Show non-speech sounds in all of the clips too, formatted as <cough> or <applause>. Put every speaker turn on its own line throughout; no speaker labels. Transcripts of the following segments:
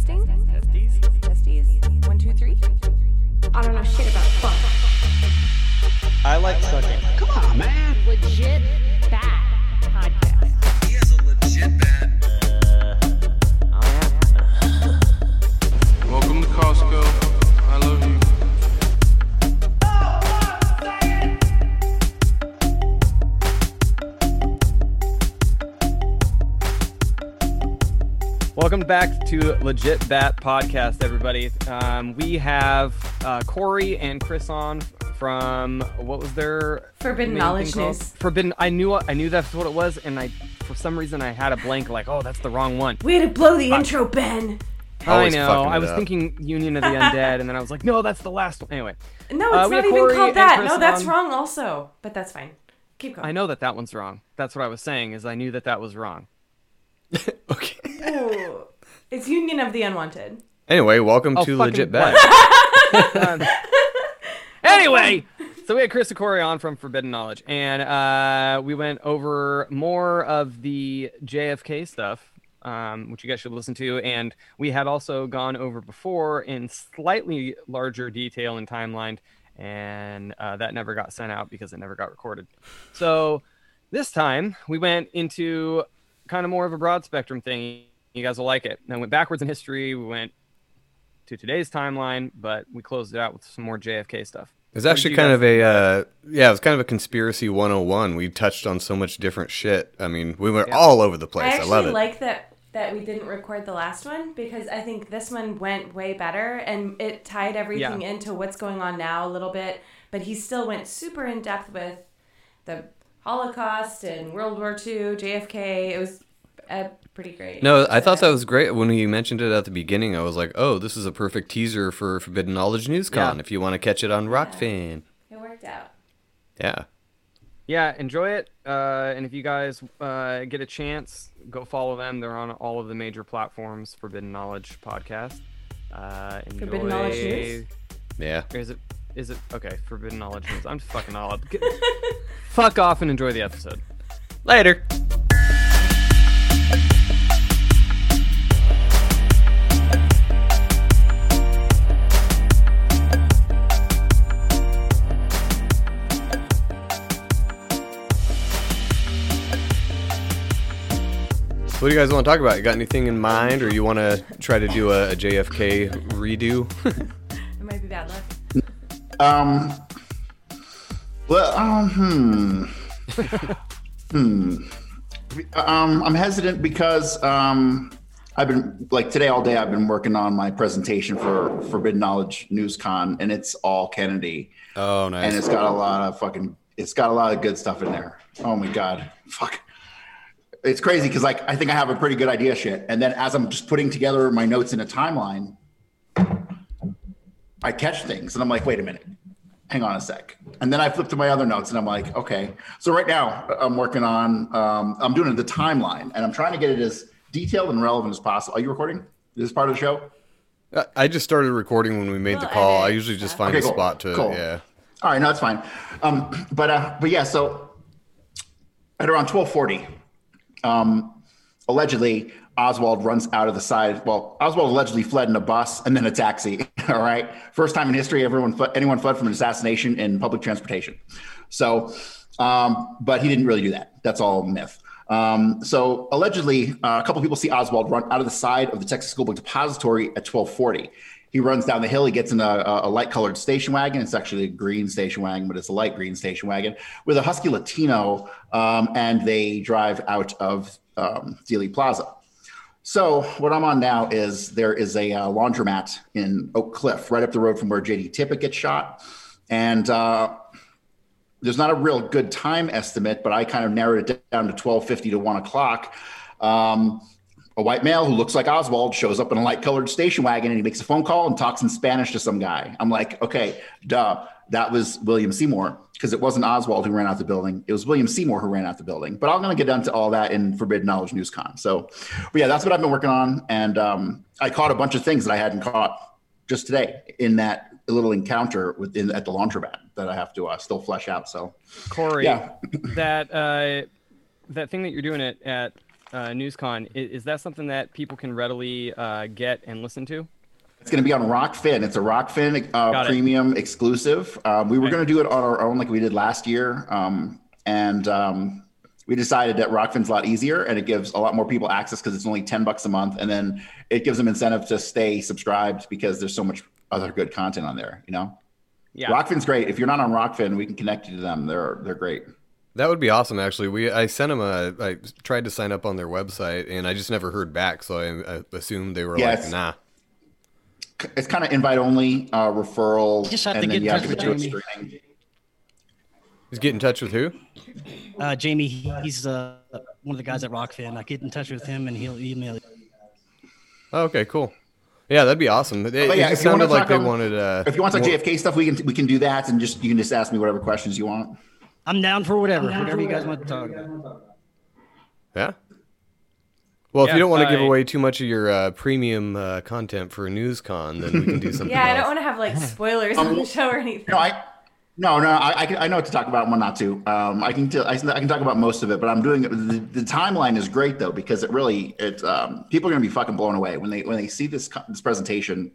Testing.
Testing?
Testes?
Testes? One, two, three?
I don't know shit about fuck.
I like sucking.
Come on, man. Legit
Welcome
back to Legit Bat Podcast, everybody. Um, we have uh, Corey and Chris on from what was their
Forbidden Knowledge
thing called?
News.
Forbidden. I knew I knew that's what it was, and I for some reason I had a blank. Like, oh, that's the wrong one.
We had to blow the intro, Ben.
I know. I was
up.
thinking Union of the <laughs> Undead, and then I was like, no, that's the last one. Anyway,
No,
Uh,
it's
we
not
have
even
Corey
called
and
that.
Chris
No, that's
on.
wrong also. But that's fine. Keep going.
I know that that one's wrong. That's what I was saying. Is I knew that that was wrong. <laughs>
Okay.
Ooh. It's Union of the Unwanted.
Anyway, welcome
Oh,
to Legit
what?
Bat. <laughs>
Um, anyway, so we had Chris Corey on from Forbidden Knowledge, and uh, we went over more of the JFK stuff, um, which you guys should listen to. And we had also gone over before in slightly larger detail and timeline, and uh, that never got sent out because it never got recorded. So this time we went into kind of more of a broad spectrum thing. You guys will like it. And went backwards in history. We went to today's timeline, but we closed it out with some more JFK stuff.
It's
What
actually kind of a uh, yeah, it was kind of a conspiracy 101. We touched on so much different shit. I mean, we went
Yeah.
all over the place.
I
I,
actually
love it.
I like that that we didn't record the last one because I think this one went way better and it tied everything
Yeah.
into what's going on now a little bit. But he still went super in depth with the Holocaust and World War II, JFK. It was uh, pretty great.
no, I thought that was great when you mentioned it at the beginning. I was like, "Oh, this is a perfect teaser for Forbidden Knowledge NewsCon
Yeah.
if you want to catch it on Rokfin."
it worked out.
Yeah.
Yeah, enjoy it. Uh, and if you guys uh, get a chance, go follow them. They're on all of the major platforms. Forbidden Knowledge podcast. Uh, enjoy...
Forbidden Knowledge News?
Yeah.
Is it? Is it okay? Forbidden Knowledge News. I'm fucking all up. Get, <laughs> fuck off and enjoy the episode.
Later. What do you guys want to talk about? You got anything in mind, or you want to try to do a, a JFK redo? <laughs>
It might be bad luck.
Um. Well, um, hmm. <laughs> hmm. Um, I'm hesitant because um, I've been like today all day. I've been working on my presentation for Forbidden Knowledge NewsCon, and it's all Kennedy,
oh, nice.
and it's got a lot of fucking. It's got a lot of good stuff in there. Oh my god, fuck. It's crazy because like I think I have a pretty good idea shit, and then as I'm just putting together my notes in a timeline, I catch things, and I'm like, wait a minute hang on a sec. And then I flip to my other notes and I'm like, okay. So right now I'm working on, um, I'm doing the timeline and I'm trying to get it as detailed and relevant as possible. Are you recording? Is this part of the show?
I- I just started recording when we made the call. I
edit
usually just find
Okay,
a spot to
Cool.
yeah.
All right, no, that's fine. Um, but, uh, but yeah, so at around 1240, um, allegedly Oswald runs out of the side. Well, Oswald allegedly fled in a bus and then a taxi. <laughs> All right, first time in history everyone fled, anyone fled from an assassination in public transportation. So, um, but he didn't really do that. That's all myth. Um, so allegedly, uh, a couple people see Oswald run out of the side of the Texas School Book Depository at 1240. He runs down the hill. He gets in a, a, light-colored station wagon. It's actually a green station wagon, but it's a light green station wagon with a husky Latino, um, and they drive out of um, Dealey Plaza. So what I'm on now is there is a uh, laundromat in Oak Cliff, right up the road from where JD Tippit gets shot, and uh, there's not a real good time estimate, but I kind of narrowed it down to 1250 to one o'clock. Um, a white male who looks like Oswald shows up in a light colored station wagon and he makes a phone call and talks in Spanish to some guy. I'm like, okay, duh, that was William Seymour because it wasn't Oswald who ran out the building. It was William Seymour who ran out the building. But I'm going to get into all that in Forbidden Knowledge NewsCon. So, but yeah, that's what I've been working on. And um, I caught a bunch of things that I hadn't caught just today in that little encounter within at the laundromat that I have to uh, still flesh out. So,
Corey,
Yeah. <laughs> <laughs>
that uh, that thing that you're doing at at uh, NewsCon is, is that something that people can readily uh, get and listen to?
It's going to be on Rokfin. It's a Rokfin uh,
Got it.
premium exclusive. Um, we were going to do it on our own, like we did last year, um, and um, we decided that Rokfin's a lot easier and it gives a lot more people access because it's only ten bucks a month, and then it gives them incentive to stay subscribed because there's so much other good content on there. You know,
Yeah.
Rokfin's great. If you're not on Rokfin, we can connect you to them. They're they're great.
That would be awesome, actually. We I sent them a I tried to sign up on their website and I just never heard back, so I, I assumed they were
Yeah,
like, nah.
It's kind of invite only uh, referral,
Just have to
and
get
then
in
you have
touch
to
with
get to it
Jamie.
streaming.
Just get in touch with who?
Uh, Jamie, he's uh, one of the guys at Rokfin. I get in touch with him and he'll email you.
Oh, okay, cool. Yeah, that'd be awesome. It, it
But yeah,
just
if you wanna
sounded like they
on-
wanted. Uh,
If you want to talk
more-
JFK stuff, we can we can do that, and just you can just ask me whatever questions you want.
I'm down for whatever, whatever you guys want to talk about.
Yeah. Well, if you don't want to give away too much of your uh, premium uh, content for NewsCon, then we can do <laughs> something
Yeah, I don't want to have like <laughs> spoilers on the show or anything.
No, I no no I I, can, I know what to talk about and what not to. Um, I can tell I, can- talk about most of it, but I'm doing the, the timeline is great though because it really it um, people are gonna be fucking blown away when they when they see this this presentation.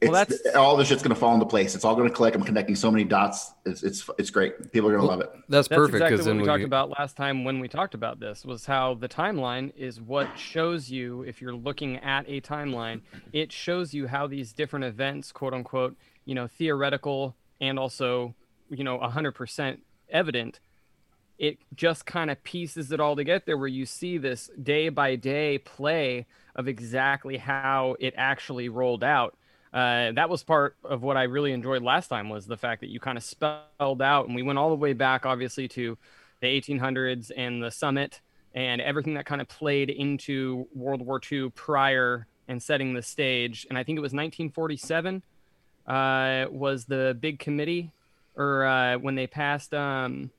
It's,
Well, that's-
all this shit's gonna fall into place. It's all gonna click. I'm connecting so many dots. It's it's it's great. People are gonna love it.
That's
That's
perfect
exactly
because
what
then
we
we
talked about last time when we talked about this was how the timeline is what shows you if you're looking at a timeline it shows you how these different events quote unquote you know theoretical and also you know 100% evident it just kind of pieces it all together where you see this day by day play of exactly how it actually rolled out uh, that was part of what I really enjoyed last time was the fact that you kind of spelled out, and we went all the way back, obviously, to the 1800s and the summit and everything that kind of played into World War II prior and setting the stage. And I think it was 1947 uh, was the big committee, or uh, when they passed, um,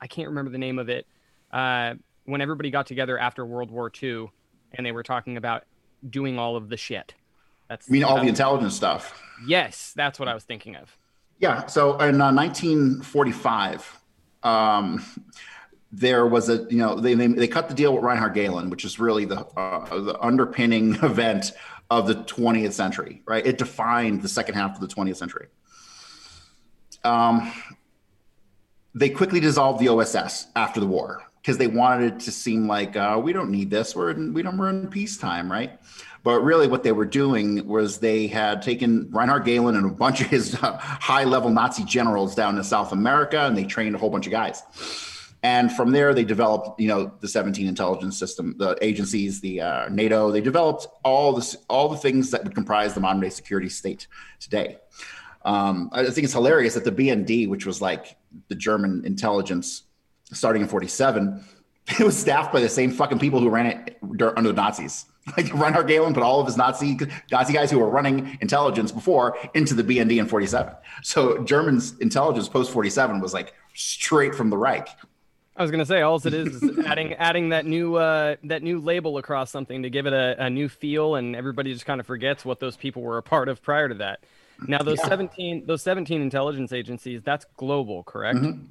I can't remember the name of it, uh, when everybody got together after World War II and they were talking about doing all of the shit. That's
I mean, all the intelligence stuff.
Yes, that's what I was thinking of.
Yeah. So in uh, 1945, um, there was a you know they, they they cut the deal with Reinhard Gehlen, which is really the uh, the underpinning <laughs> event of the 20th century, right? It defined the second half of the 20th century. Um, they quickly dissolved the OSS after the war because they wanted it to seem like uh, we don't need this. We're in, we don't we're in peacetime, right? But really, what they were doing was they had taken Reinhard Gehlen and a bunch of his uh, high-level Nazi generals down to South America, and they trained a whole bunch of guys. And from there, they developed, you know, the 17 intelligence system, the agencies, the uh, NATO. They developed all this, all the things that would comprise the modern-day security state today. Um, I think it's hilarious that the BND, which was like the German intelligence starting in 47, <laughs> it was staffed by the same fucking people who ran it under the Nazis. <laughs> Like Reinhard Gehlen put all of his Nazi Nazi guys who were running intelligence before into the BND in 47. So German's intelligence post 47 was like straight from the Reich.
I was gonna say all it is is adding <laughs> adding that new uh, that new label across something to give it a, a new feel, and everybody just kind of forgets what those people were a part of prior to that. Now those
Yeah.
seventeen those seventeen intelligence agencies that's global, correct?
Mm-hmm.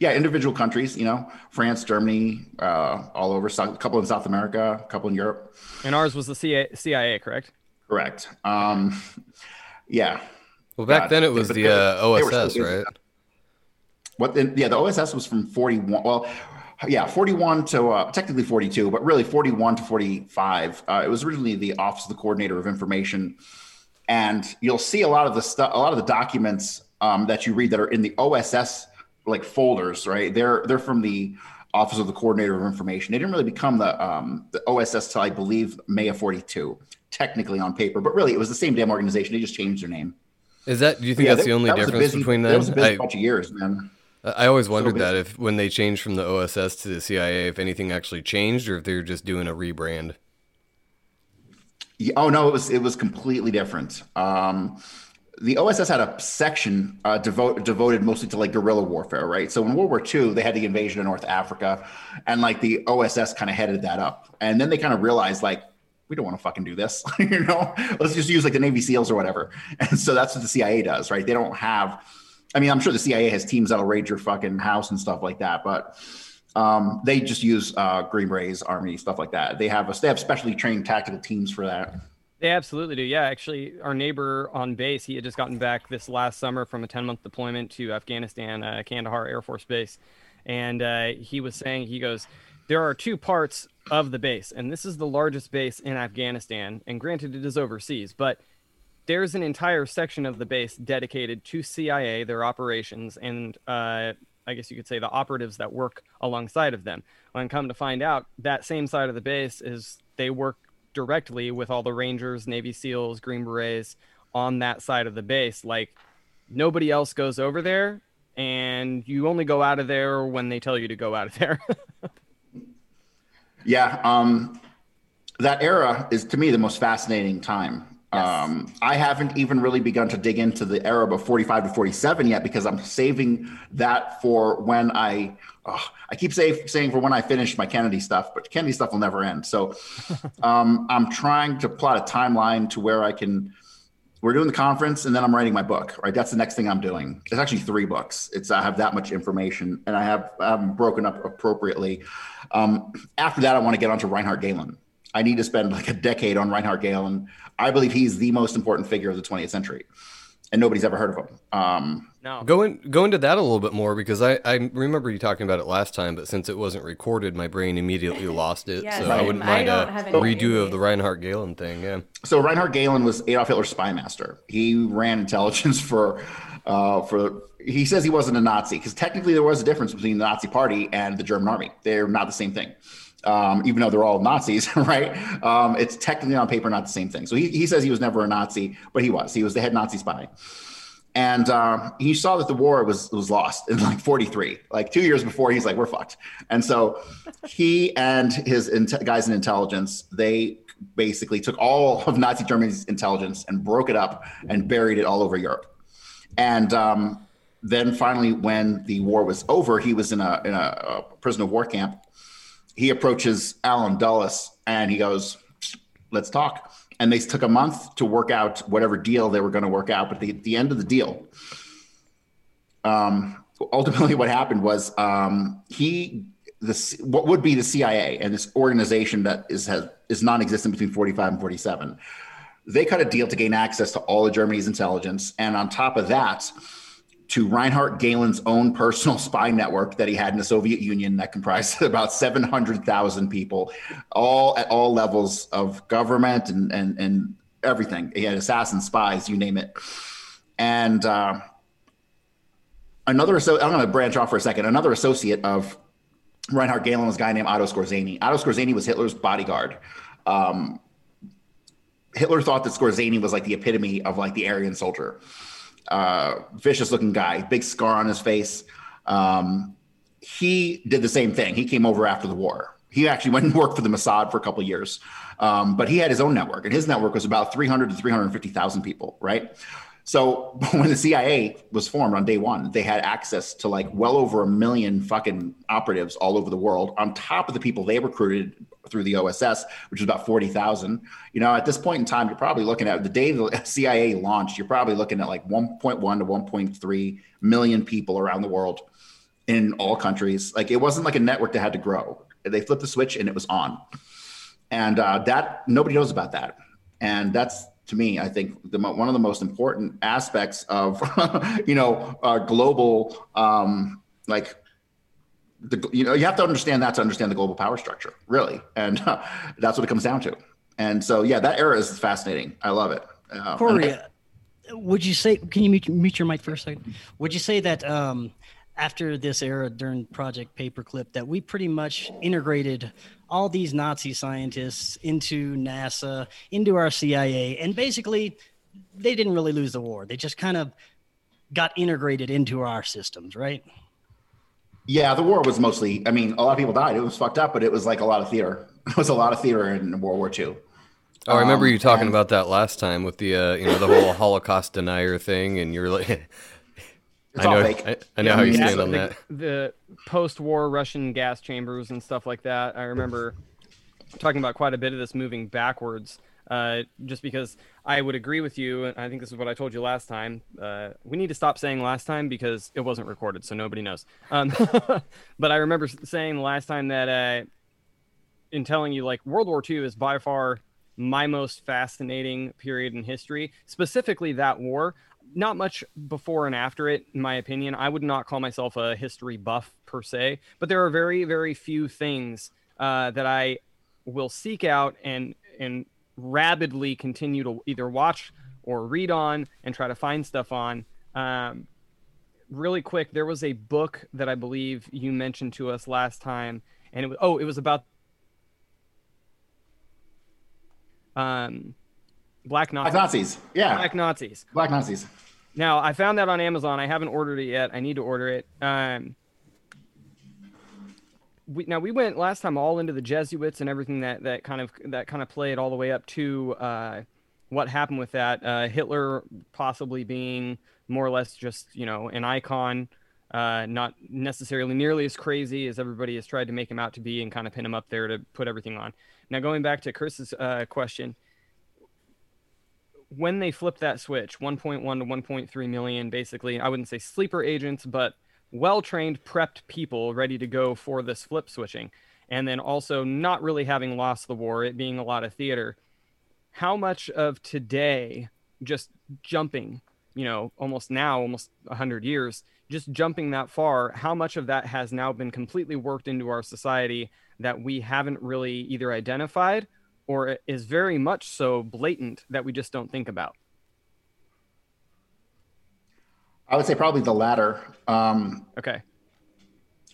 Yeah, individual countries, you know, France, Germany, uh, all over, South, a couple in South America, a couple in Europe.
And ours was the CIA, CIA correct?
Correct. Um, yeah.
Well, back
God,
then it was
but
the uh,
they were so
OSS, right?
What? The, yeah, the OSS was from 41. Well, yeah, 41 to uh, technically 42, but really 41 to 45. Uh, it was originally the Office of the Coordinator of Information, and you'll see a lot of the stuff, a lot of the documents um, that you read that are in the OSS like folders, right? They're they're from the Office of the Coordinator of Information. They didn't really become the um, the OSS till I believe May of 42, technically on paper, but really it was the same damn organization. They just changed their name.
Is that? Do you think
Yeah,
that's
that-
the only
that
difference
busy-
between
That
them?
was a busy
I,
bunch of years, man.
I always wondered
busy.
that if when they changed from the OSS to the CIA, if anything actually changed, or if they were just doing a rebrand.
Yeah, oh no, it was it was completely different. Um, the OSS had a section uh, devote, devoted mostly to like guerrilla warfare, right? So in World War II, they had the invasion of North Africa, and like the OSS kind of headed that up. And then they kind of realized like we don't want to fucking do this, <laughs> you know. Let's just use like the Navy SEALs or whatever. And so that's what the CIA does, right? They don't have. I mean, I'm sure the CIA has teams that'll raid your fucking house and stuff like that, but um, they just use uh, Green Berets, Army, stuff like that. They have a, they have specially trained tactical teams for that.
They absolutely do. Yeah, actually, our neighbor on base, he had just gotten back this last summer from a 10 month deployment to Afghanistan, uh, Kandahar Air Force Base. And uh, he was saying, he goes, there are two parts of the base, and this is the largest base in Afghanistan. And granted, it is overseas, but there's an entire section of the base dedicated to CIA, their operations, and uh, I guess you could say the operatives that work alongside of them. When come to find out, that same side of the base is they work directly with all the Rangers, Navy SEALs, Green Berets on that side of the base. Like nobody else goes over there, and you only go out of there when they tell you to go out of there. <laughs>
Yeah, um, that era is to me the most fascinating time. Um, I haven't even really begun to dig into the era of 45 to 47 yet because I'm saving that for when I. Oh, I keep say, saying for when I finish my Kennedy stuff, but Kennedy stuff will never end. So <laughs> um, I'm trying to plot a timeline to where I can. We're doing the conference, and then I'm writing my book. Right, that's the next thing I'm doing. It's actually three books. It's I have that much information, and I have I have them broken up appropriately. Um, after that, I want to get onto Reinhard Gehlen. I need to spend like a decade on Reinhard Gehlen. I believe he's the most important figure of the 20th century, and nobody's ever heard of him. Um,
no.
Go in, go into that a little bit more because I, I remember you talking about it last time, but since it wasn't recorded, my brain immediately <laughs> lost it.
Yes,
so I
I'm-
wouldn't mind
don't
a redo
memory.
of the Reinhard Gehlen thing. Yeah.
So Reinhard Gehlen was Adolf Hitler's spy master. He ran intelligence <laughs> for, uh, for. He says he wasn't a Nazi because technically there was a difference between the Nazi Party and the German Army. They're not the same thing, um, even though they're all Nazis, <laughs> right? Um, it's technically on paper not the same thing. So he, he says he was never a Nazi, but he was. He was the head Nazi spy. And um, he saw that the war was was lost in like 43, like two years before. He's like, "We're fucked." And so he and his int- guys in intelligence they basically took all of Nazi Germany's intelligence and broke it up and buried it all over Europe. And um, then finally, when the war was over, he was in a in a, a prisoner of war camp. He approaches Allen Dulles and he goes, "Let's talk." And they took a month to work out whatever deal they were going to work out. But at the end of the deal, um, ultimately, <laughs> what happened was um, he this what would be the CIA and this organization that is has is non-existent between 45 and 47. They cut a deal to gain access to all of Germany's intelligence, and on top of that, to Reinhard Gehlen's own personal <laughs> spy network that he had in the Soviet Union that comprised <laughs> about 700,000 people, all at all levels of government and, and, and everything. He had assassins, spies, you name it. And uh, another, so I'm going to branch off for a second. Another associate of Reinhard Gehlen was a guy named Otto Skorzeny. Otto Skorzeny was Hitler's bodyguard. Um, Hitler thought that Skorzeny was like the epitome of like the Aryan soldier uh, vicious looking guy, big scar on his face. Um, he did the same thing. He came over after the war. He actually <laughs> went and worked for the Mossad for a couple years, um, but he had his own network, and his network was about 300 to 350,000 people, right? So <laughs> when the CIA was formed on day one, they had access to like well over a million fucking operatives all over the world, on top of the people they recruited through the OSS, which was about 40,000. You know, at this point in time, you're probably looking at the day the <laughs> CIA launched, you're probably looking at like 1.1 to 1.3 million people around the world in all countries. Like it wasn't like a network that had to grow. They flipped the switch and it was on. And uh, that nobody knows about that. And that's to me, I think the, one of the most important aspects of, <laughs> you know, uh, global, um, like, the, you know, you have to understand that to understand the global power structure, really, and uh, <laughs> that's what it comes down to. And so, yeah, that era is fascinating. I love it. Uh,
Corey,
and-
uh, would you say? Can you mute, mute your mic for a second? Would you say that um, after this era during Project Paperclip, that we pretty much integrated all these Nazi scientists into NASA, into our CIA, and basically they didn't really lose the war. They just kind of got integrated into our systems, right?
Yeah, the war was mostly. I mean, a lot of people died. It was fucked up, but it was like a lot of theater. <laughs> It was a lot of theater in World War II.
Oh, I remember
Um,
you talking
and-
about that last time with the uh, you know the whole Holocaust denier thing, and you're like, <laughs>
It's
I
all
know,
fake.
I, I know how you
Yeah,
stand on
the,
that.
The post-war Russian gas chambers and stuff like that. I remember talking about quite a bit of this moving backwards. Uh, just because I would agree with you, and I think this is what I told you last time. Uh, we need to stop saying last time because it wasn't recorded, so nobody knows. Um, <laughs> but I remember s- saying last time that uh, in telling you like World War II is by far my most fascinating period in history, specifically that war. Not much before and after it, in my opinion. I would not call myself a history buff per se, but there are very, very few things uh, that I will seek out and and rabidly continue to either watch or read on and try to find stuff on. Um, really quick, there was a book that I believe you mentioned to us last time, and it was oh, it was about um, black Nazis.
Black Nazis. Yeah,
Black Nazis.
Black Nazis.
Now I found that on Amazon. I haven't ordered it yet. I need to order it. Um, we, now we went last time all into the Jesuits and everything that, that kind of that kind of played all the way up to uh, what happened with that. Uh, Hitler possibly being more or less just you know an icon, uh, not necessarily nearly as crazy as everybody has tried to make him out to be, and kind of pin him up there to put everything on. Now going back to Chris's uh, question, when they flipped that switch 1.1 to 1.3 million basically i wouldn't say sleeper agents but well-trained prepped people ready to go for this flip switching. And then also not really having lost the war it being a lot of theater. How much of today just jumping you know almost now almost 100 years just jumping that far how much of that has now been completely worked into our society that we haven't really either identified or is very much so blatant that we just don't think about.
I would say probably the latter. Um,
Okay.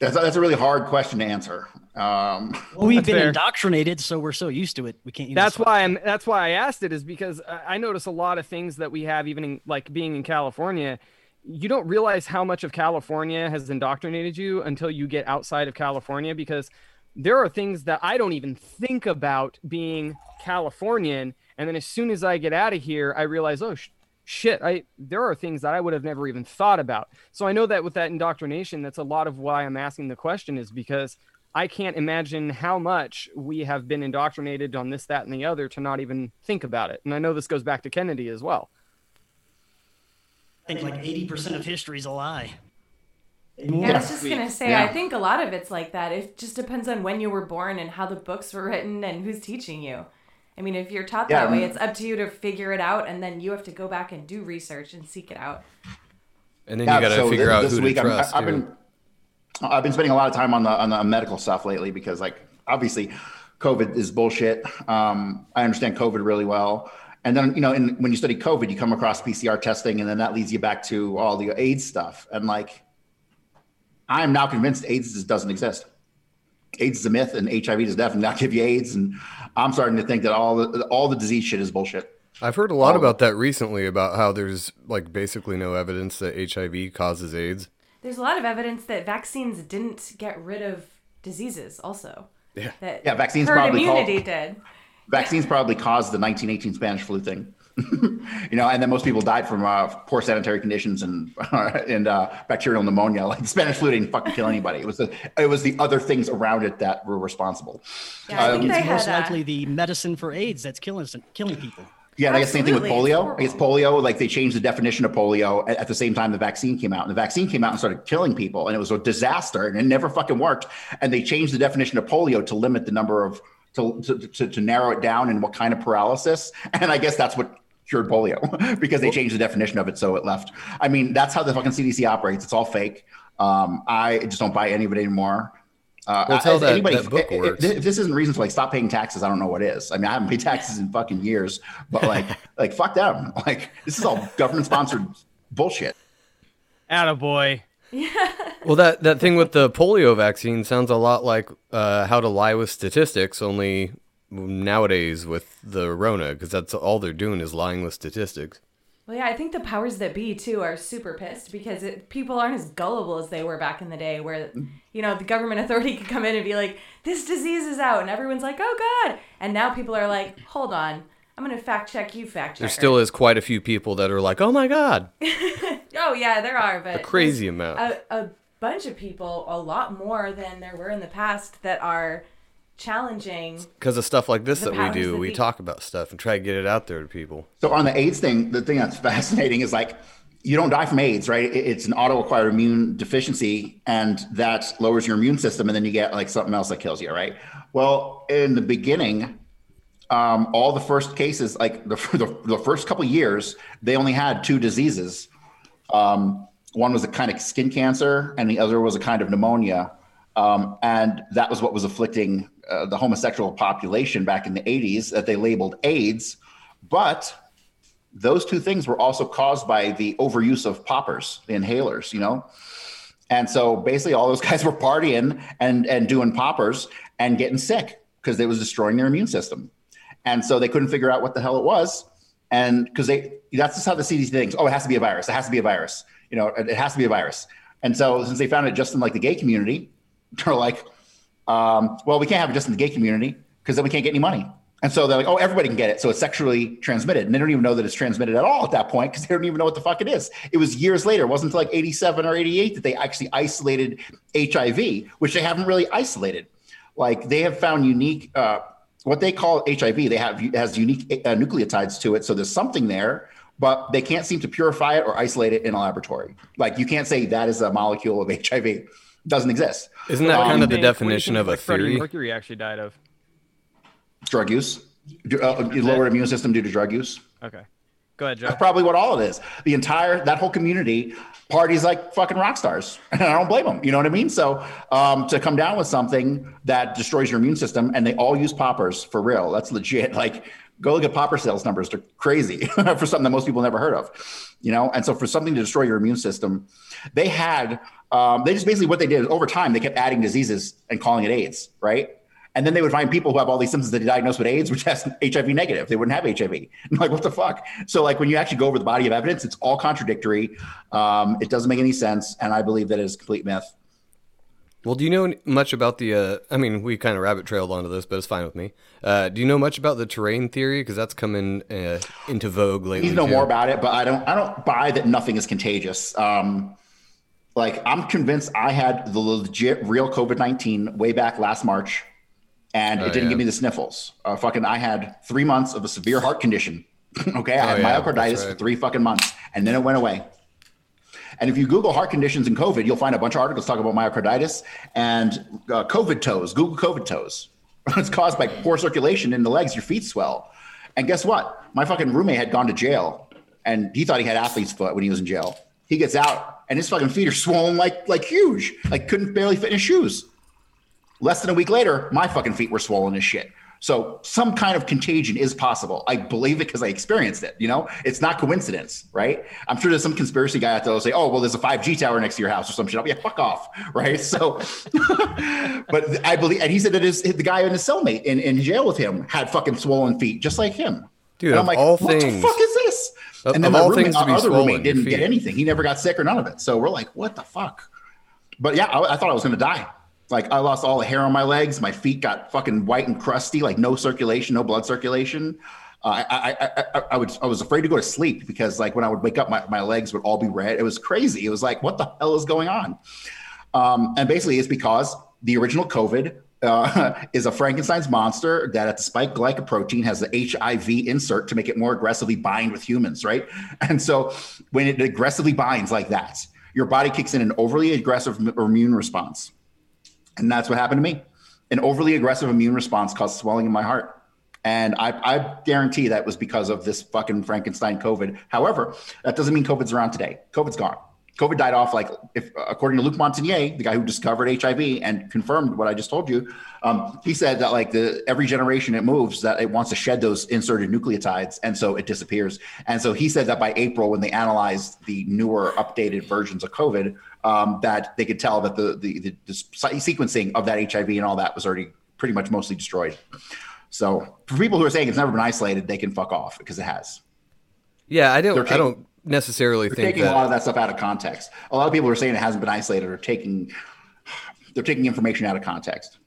that's, that's a really hard question to answer. Um,
Well, we've been
fair.
indoctrinated, so we're so used to it. We can't. Use
That's why I'm that's why I asked it is because I I notice a lot of things that we have even in like being in California you don't realize how much of California has indoctrinated you until you get outside of California because there are things that I don't even think about being Californian and then as soon as I get out of here I realize oh sh- shit I there are things that I would have never even thought about. So I know that with that indoctrination that's a lot of why I'm asking the question is because I can't imagine how much we have been indoctrinated on this, that, and the other to not even think about it. And I know this goes back to Kennedy as well.
I think like eighty percent of history is a lie.
Yeah, I was just gonna say,
Yeah.
I think a lot of it's like that. It just depends on when you were born and how the books were written and who's teaching you. I mean, if you're taught
Yeah,
that way, it's up to you to figure it out, and then you have to go back and do research and seek it out.
And then
Yeah,
you got to
so
figure
thi-
out
this
who
week
to trust.
I've been I've been spending a lot of time on the on the medical stuff lately because like obviously COVID is bullshit. Um, I understand COVID really well. And then you know, in, when you study COVID, you come across PCR testing, and then that leads you back to all the AIDS stuff. And like, I am now convinced AIDS just doesn't exist. AIDS is a myth, and HIV does definitely not give you AIDS. And I'm starting to think that all the all the disease shit is bullshit.
I've heard a lot
Oh.
about that recently about how there's like basically no evidence that HIV causes AIDS.
There's a lot of evidence that vaccines didn't get rid of diseases, also.
Yeah.
That
Yeah, vaccines
herd
probably call-
immunity did.
vaccines probably caused the 1918 Spanish flu thing. <laughs> you know, and then most people died from uh, poor sanitary conditions and <laughs> and uh, bacterial pneumonia. Like the Spanish flu didn't fucking kill anybody. It was the it was the other things around it that were responsible.
Yeah, I think
Um,
they
It's most
had uh,
likely the medicine for AIDS that's killing killing people.
Yeah, and I guess same thing with polio. I guess polio, like they changed the definition of polio at, at the same time the vaccine came out. And the vaccine came out and started killing people, and it was a disaster, and it never fucking worked. And they changed the definition of polio to limit the number of to to, to, to narrow it down and what kind of paralysis. <laughs> And I guess that's what cured polio <laughs> because they changed the definition of it, so it left. I mean, that's how the fucking CDC operates. It's all fake. Um, I just don't buy any of it anymore. Uh,
Well, tell
if
that- that book
if- if-
works.
if this isn't reason to like stop paying taxes, I don't know what is. I mean, I haven't paid taxes in fucking years, but like, <laughs> like fuck them. <laughs> Like, this is all government sponsored bullshit.
Attaboy. Yeah.
Well, that that thing with the polio vaccine sounds a lot like uh, how to lie with statistics, only nowadays with the Rona, because that's all they're doing is lying with statistics.
Well, yeah, I think the powers that be too are super pissed because it, people aren't as gullible as they were back in the day, where you know the government <laughs> authority could come in and be like, "This disease is out," and everyone's like, "Oh God!" And now people are like, "Hold on, I'm gonna fact check you, fact check."
There still is quite a few people that are like, "Oh my god." <laughs>
Oh yeah, there are, but
A crazy amount.
A, a bunch of people, a lot more than there were in the past, that are challenging.
Because of stuff like this that we do,
that
we
be.
talk about stuff and try to get it out there to people.
So on the AIDS thing, the thing that's <laughs> fascinating is like you don't die from AIDS, right? It's an auto-acquired immune deficiency, and that lowers your immune system, and then you get like something else that kills you, right? Well, in the beginning, um, all the first cases, like the, <laughs> the the first couple years, they only had two diseases. Um, one was a kind of skin cancer, and the other was a kind of pneumonia. Um, and that was what was afflicting uh, the homosexual population back in the 80s that they labeled AIDS. But those two things were also caused by the overuse of poppers, the inhalers, you know? And so basically all those <laughs> guys were partying and, and doing poppers and getting sick because it was destroying their immune system. And so they couldn't figure out what the hell it was. And because they, that's just how the CDC thinks. Oh, it has to be a virus. It has to be a virus. You know, it it has to be a virus. And so since they found it just in like the gay community, <laughs> they're like, um, well, we can't have it just in the gay community because then we can't get any money. And so they're like, oh, everybody can get it. So it's sexually transmitted. And they don't even know that it's transmitted at all at that point because they don't even know what the fuck it is. It was years later. It wasn't until like 87 or 88 that they actually isolated HIV, which they haven't really isolated. Like they have found unique, uh, what they call HIV, they have has unique uh, nucleotides to it. So there's something there, but they can't seem to purify it or isolate it in a laboratory. Like you can't say that is a molecule of HIV. It doesn't exist.
Isn't that
Um,
kind of the
Think- what
definition of a
like, Freddie
theory?
Mercury actually died of.
drug use, uh, lower immune system due to drug use.
Okay, go ahead, Joe.
That's probably what all it is. The entire that whole community parties like fucking rock stars, <laughs> and I don't blame them. You know what I mean? So um, to come down with something that destroys your immune system, and they all use poppers for real. That's legit. <laughs> Like go look at popper sales numbers; they're crazy <laughs> for something that most people never heard of. You know, and so for something to destroy your immune system, they had um, they just basically what they did is over time they kept adding diseases and calling it AIDS, right? And then they would find people who have all these symptoms that they diagnosed with AIDS, which has HIV negative. They wouldn't have HIV. I'm <laughs> like, what the fuck? So, like, when you actually go over the body of evidence, it's all contradictory. Um, it doesn't make any sense. And I believe that it is complete myth.
Well, do you know much about the? Uh, I mean, we kind of rabbit trailed onto this, but it's fine with me. Uh, do you know much about the terrain theory? Because that's coming uh, into vogue lately.
You know
too.
more about it, but I don't. I don't buy that nothing is contagious. Um, like, I'm convinced I had the legit, real COVID nineteen way back last March, and
Oh,
it didn't
yeah.
give me the sniffles. Uh, fucking, I had three months of a severe heart condition. <laughs> okay, I
Oh,
had
yeah,
myocarditis
that's
for three fucking months, and then it went away. And if you Google heart conditions and COVID, you'll find a bunch of articles talking about myocarditis and uh, COVID toes. Google COVID toes. <laughs> it's caused by poor circulation in the legs. Your feet swell. And guess what? My fucking roommate had gone to jail, and he thought he had athlete's foot when he was in jail. He gets out, and his fucking feet are swollen like like huge, like couldn't barely fit in his shoes. Less than a week later, my fucking feet were swollen as shit. So some kind of contagion is possible. I believe it because I experienced it. You know, it's not coincidence, right? I'm sure there's some conspiracy guy out there will say, "Oh, well, there's a 5G tower next to your house or some shit." Yeah, fuck off, <laughs> right? So, <laughs> but I believe, and he said that his the guy in his cellmate in, in jail with him had fucking swollen feet, just like him.
Dude,
and I'm like,
all
what the fuck is this?
Of-
and then my
all
roommate,
things
our other roommate didn't get anything. He never got sick or none of it. So we're like, what the fuck? But yeah, I, I thought I was going to die. Like I lost all the hair on my legs. My feet got fucking white and crusty, like no circulation, no blood circulation. Uh, I, I, I, I, would, I was afraid to go to sleep because like when I would wake up, my, my legs would all be red. It was crazy. It was like, what the hell is going on? Um, and basically, it's because the original COVID uh, <laughs> is a Frankenstein's monster that at the spike glycoprotein has the HIV insert to make it more aggressively bind with humans, right? <laughs> And so when it aggressively binds like that, your body kicks in an overly aggressive immune response. And that's what happened to me. An overly aggressive immune response caused swelling in my heart. And I, I guarantee that was because of this fucking Frankenstein COVID. However, that doesn't mean COVID's around today. COVID's gone. COVID died off like, if according to Luc Montagnier, the guy who discovered HIV and confirmed what I just told you, um, he said that like the every generation it moves, that it wants to shed those inserted nucleotides, and so it disappears. And so he said that by April, when they analyzed the newer, updated versions of COVID, um, that they could tell that the, the the the sequencing of that HIV and all that was already pretty much mostly destroyed. So for people who are saying it's never been isolated, they can fuck off because it has.
Yeah, I don't.
They're
I don't necessarily think
taking
that.
a lot of that stuff out of context. A lot of people are saying it hasn't been isolated or taking they're taking information out of context.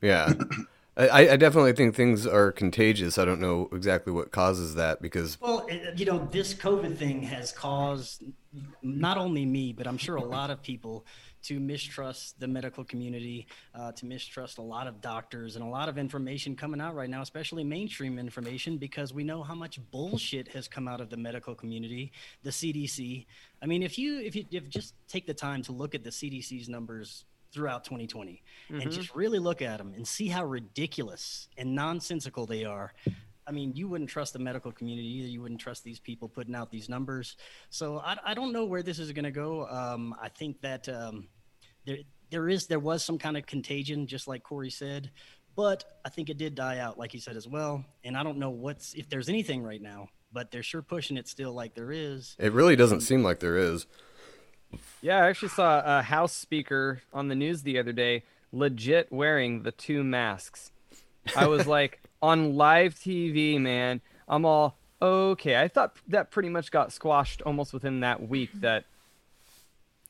Yeah. <clears throat> I, I definitely think things are contagious. I don't know exactly what causes that because
Well, you know, this COVID thing has caused not only me, but I'm sure a lot of people to mistrust the medical community, uh, to mistrust a lot of doctors and a lot of information coming out right now, especially mainstream information, because we know how much bullshit has come out of the medical community, the CDC. I mean, if you if you if just take the time to look at the CDC's numbers throughout 2020 and just really look at them and see how ridiculous and nonsensical they are. I mean, you wouldn't trust the medical community either. You wouldn't trust these people putting out these numbers. So I, I don't know where this is going to go. Um, I think that um, there there is there was some kind of contagion, just like Corey said, but I think it did die out, like he said as well. And I don't know what's if there's anything right now, but they're sure pushing it still, like there is.
it really doesn't seem like there is.
Yeah, I actually saw a House Speaker on the news the other day, legit wearing the two masks. I was <laughs> like, on live TV, man. I'm all okay. I thought that pretty much got squashed almost within that week. That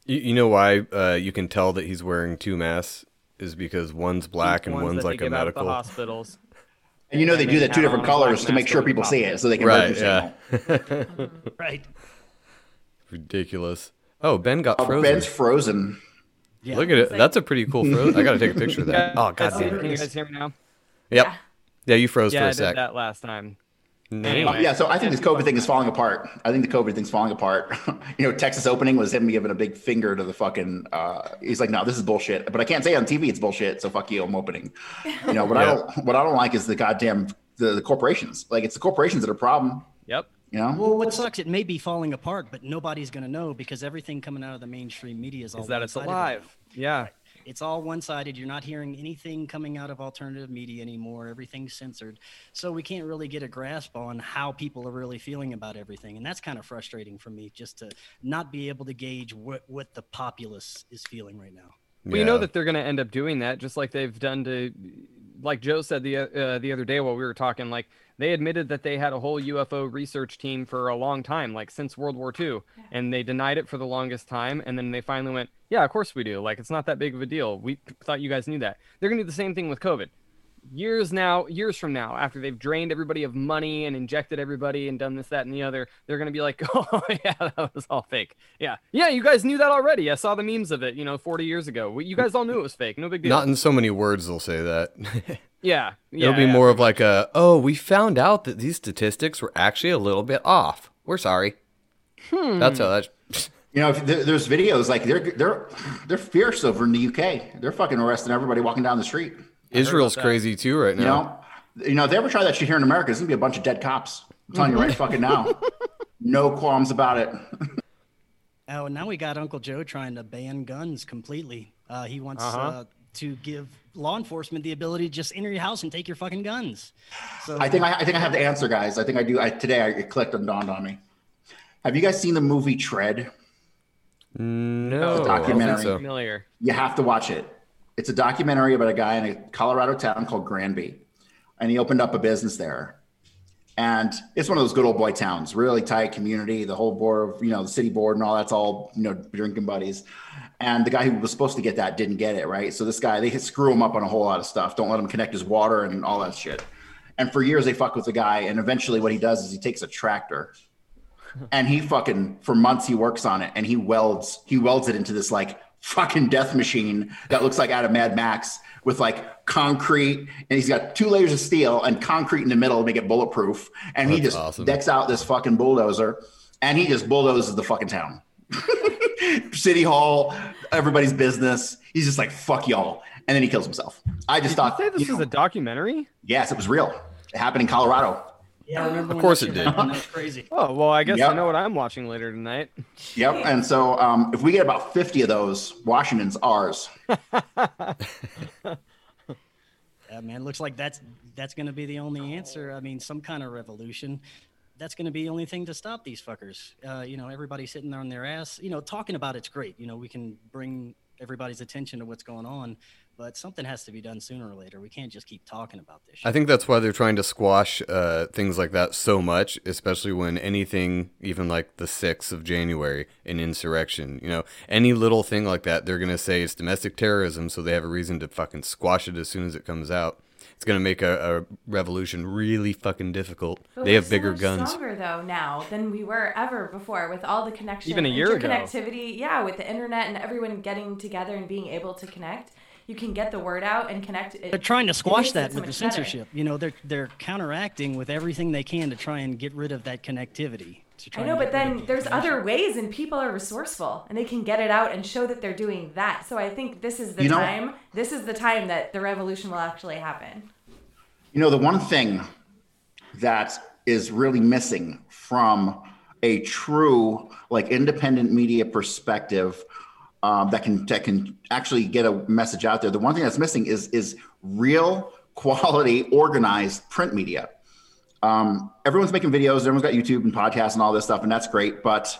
You, you know why uh, you can tell that he's wearing two masks is because one's black and
ones
one's like a
give out at
medical.
the hospitals. <laughs>
And you know they do that two different
on a black
colors to make sure people see it, so they can
Right,
right,
yeah.
Right. <laughs>
Ridiculous. Oh, Ben got
Oh,
frozen.
Ben's frozen.
Yeah.
Look at it. That's a pretty cool froze. I got to take a <laughs> picture of that. Oh,
Guys,
god
can you guys hear me now?
Yep. Yeah, you froze
Yeah,
for
I
a
did
sec.
that last time.
No.
Anyway.
Yeah, so I think this COVID thing is falling apart. I think the COVID thing's falling apart. <laughs> you know, Texas opening was him giving a big finger to the fucking. Uh, he's like, no, this is bullshit. But I can't say on TV it's bullshit. So fuck you, I'm opening. You know, what I <laughs> don't, what I don't like is the goddamn the, the corporations. Like it's the corporations that are problem.
Yep.
You know,
Well, what sucks, it may be falling apart, but nobody's going to know because everything coming out of the mainstream media is all
Is that it's
one-sided right
alive? Yeah.
It's all one sided. You're not hearing anything coming out of alternative media anymore. Everything's censored. So we can't really get a grasp on how people are really feeling about everything. And that's kind of frustrating for me just to not be able to gauge what, what the populace is feeling right now.
Well, you know that they're going to end up doing that, just like they've done to, like Joe said the uh, the other day while we were talking. Like they admitted that they had a whole UFO research team for a long time, like since World War II, and they denied it for the longest time, and then they finally went, "Yeah, of course we do. Like it's not that big of a deal. We thought you guys knew that." They're going to do the same thing with COVID. Years now, years from now, after they've drained everybody of money and injected everybody and done this, that, and the other, they're gonna be like, <laughs> "Oh yeah, that was all fake." Yeah, yeah, you guys knew that already. I saw the memes of it, you know, 40 years ago. You guys all knew it was fake. No big deal.
Not in so many words they'll say that. <laughs>
yeah, yeah,
It'll be
yeah.
more of like a, oh, we found out that these statistics were actually a little bit off. We're sorry.
Hmm.
That's how that.
you know, there's videos like they're they're they're fierce over in the UK. They're fucking arresting everybody walking down the street.
Israel's
that.
crazy too right now.
You
now.
know, you know, if they ever try that shit here in America, there's gonna be a bunch of dead cops. I'm telling you right fucking now. No qualms about it. <laughs>
Oh, now we got Uncle Joe trying to ban guns completely. Uh, he wants
Uh-huh.
uh, to give law enforcement the ability to just enter your house and take your fucking guns. So
I think I, I think I have the answer, guys. I think I do. I, today I, it clicked and dawned on me. Have you guys seen the movie Tread?
No, I don't
documentary.
think so.
familiar.
You have to watch it. It's a documentary about a guy in a Colorado town called Granby, and he opened up a business there. And it's one of those good old boy towns, really tight community. The whole board, you know, the city board and all that's all, you know, drinking buddies. And the guy who was supposed to get that didn't get it, right? So this guy, they screw him up on a whole lot of stuff. Don't let him connect his water and all that shit. And for years they fuck with the guy. And eventually what he does is he takes a tractor and he fucking for months he works on it and he welds he welds it into this like fucking death machine that looks like out of Mad Max with like concrete and he's got two layers of steel and concrete in the middle to make it bulletproof and he just
awesome.
decks out this fucking bulldozer and he just bulldozes the fucking town. <laughs> City hall everybody's business. He's just like fuck y'all and then he kills himself. I just
Did you
thought
say this
you
was
know,
a documentary?
yes it was real. It happened in colorado
yeah, I remember
Of course it did.
That was crazy. <laughs>
Oh well, I guess I know what I'm watching later tonight.
Yep. And so um, if we get about 50 of those, Washington's ours. <laughs>
Yeah, man, looks like that's that's going to be the only answer. I mean, some kind of revolution. That's going to be the only thing to stop these fuckers. Uh, you know, everybody sitting there on their ass. You know, talking about it's great. You know, we can bring everybody's attention to what's going on, but something has to be done sooner or later. We can't just keep talking about this.
I think that's why they're trying to squash uh, things like that so much, especially when anything, even like the 6th of January, an insurrection, you know, any little thing like that, they're going to say it's domestic terrorism, so they have a reason to fucking squash it as soon as it comes out. It's going to make a, a revolution really fucking difficult.
But
they
we're
have bigger
so much
guns.
Stronger though now than we were ever before with all the connection,
Even a year ago.
interconnectivity. Yeah, with the internet and everyone getting together and being able to connect, you can get the word out and connect. It,
They're trying to squash that
so
with the
much better.
censorship. You know, they're they're counteracting with everything they can to try and get rid of that connectivity. To try
I know, but then
of
there's other ways, and people are resourceful, and they can get it out and show that they're doing that. So I think this is the
You know-
time. This is the time that the revolution will actually happen.
You know, the one thing that is really missing from a true, like, independent media perspective um, that can that can actually get a message out there. The one thing that's missing is is real quality, organized print media. Um, everyone's making videos. Everyone's got YouTube and podcasts and all this stuff, and that's great. But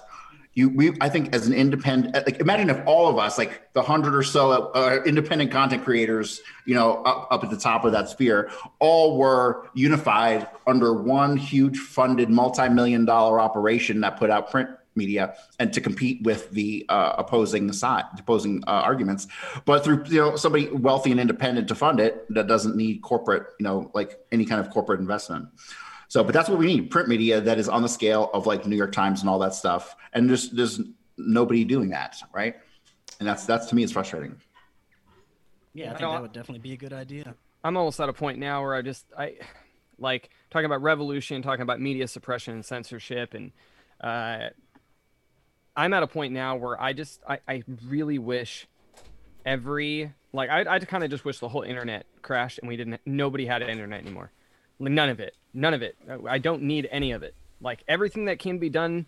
you, we, I think, as an independent, like, imagine if all of us, like the hundred or so uh, independent content creators, you know, up, up at the top of that sphere, all were unified under one huge funded multi-million dollar operation that put out print media and to compete with the uh, opposing side, opposing uh, arguments. But through you know somebody wealthy and independent to fund it that doesn't need corporate, you know, like any kind of corporate investment. So, but that's what we need: print media that is on the scale of like New York Times and all that stuff. And there's there's nobody doing that, right? And that's that's to me is frustrating.
Yeah, I
I
think
don't-
that would definitely be a good idea.
I'm almost at a point now where I just I like talking about revolution, talking about media suppression and censorship, and uh, I'm at a point now where I just I, I really wish every like I I kind of just wish the whole internet crashed and we didn't nobody had internet anymore, Like, none of it, none of it. I don't need any of it. Like everything that can be done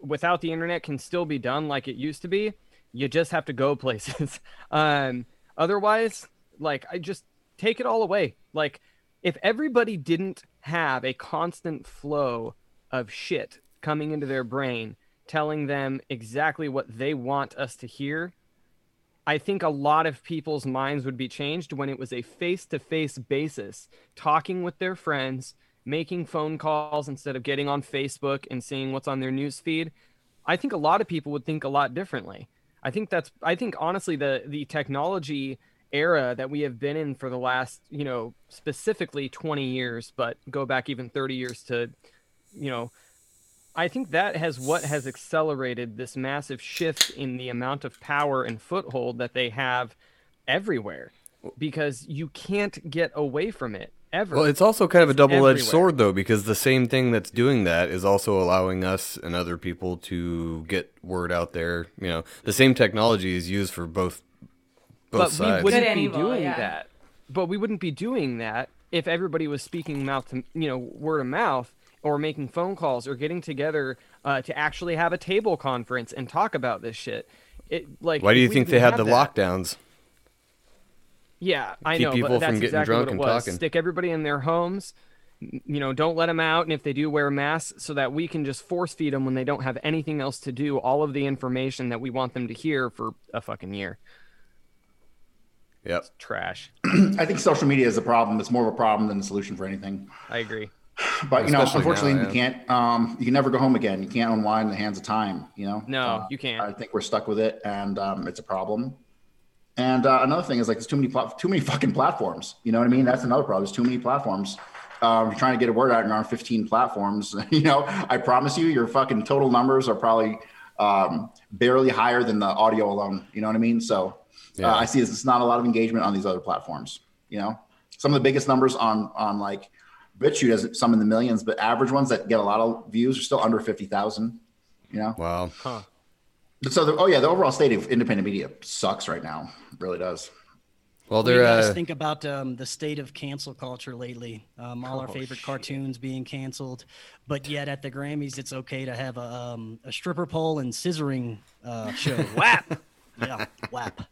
without the internet can still be done like it used to be. You just have to go <laughs> places. um, otherwise, like I just take it all away. Like if everybody didn't have a constant flow of shit coming into their brain telling them exactly what they want us to hear, I think a lot of people's minds would be changed when it was a face to face basis, talking with their friends, making phone calls instead of getting on Facebook and seeing what's on their news feed. I think a lot of people would think a lot differently. I think that's I think honestly the the technology era that we have been in for the last, you know, specifically 20 years, but go back even 30 years to, you know, I think that has what has accelerated this massive shift in the amount of power and foothold that they have everywhere because you can't get away from it ever.
Well, it's also kind of a double-edged sword, though, because the same thing that's doing that is also allowing us and other people to get word out there. You know, the same technology is used for both both
but
sides.
we wouldn't
Good
be
evil,
doing
yeah.
that. But we wouldn't be doing that if everybody was speaking mouth to you know word of mouth or making phone calls or getting together uh, to actually have a table conference and talk about this shit. It like
Why do you think they had the
that.
lockdowns?
Yeah, I
Keep
know,
people
but
from
that's
getting
exactly
drunk
what it
and
was.
talking.
Stick everybody in their homes. You know, don't let them out, and if they do, wear masks so that we can just force feed them when they don't have anything else to do. All of the information that we want them to hear for a fucking year.
Yep.
Trash. <clears throat>
I think social media is a problem. It's more of a problem than a solution for anything.
I agree.
But you know,
Especially now,
unfortunately,
yeah.
we can't. Um, you can never go home again. You can't unwind in the hands of time. You know.
No,
Uh,
you can't.
I think we're stuck with it, and um, it's a problem. And uh, another thing is like there's too many plat- too many fucking platforms. You know what I mean? That's another problem. There's too many platforms. Um, you're trying to get a word out, and you're on 15 platforms. <laughs> you know, I promise you, your fucking total numbers are probably um, barely higher than the audio alone. You know what I mean? So
Yeah.
uh, I see this. It's not a lot of engagement on these other platforms. You know, some of the biggest numbers on on like BitChute has some in the millions, but average ones that get a lot of views are still under 50,000. You know.
Wow.
Huh.
So, the, oh yeah, the overall state of independent media sucks right now. It really does.
Well,
What do you
they're
guys
uh,
think about um, the state of cancel culture lately? Um, all our
Oh,
favorite
shit.
cartoons being canceled, but yet at the Grammys, it's okay to have a, um, a stripper pole and scissoring uh, show. <laughs>
WAP. <laughs>
yeah, WAP.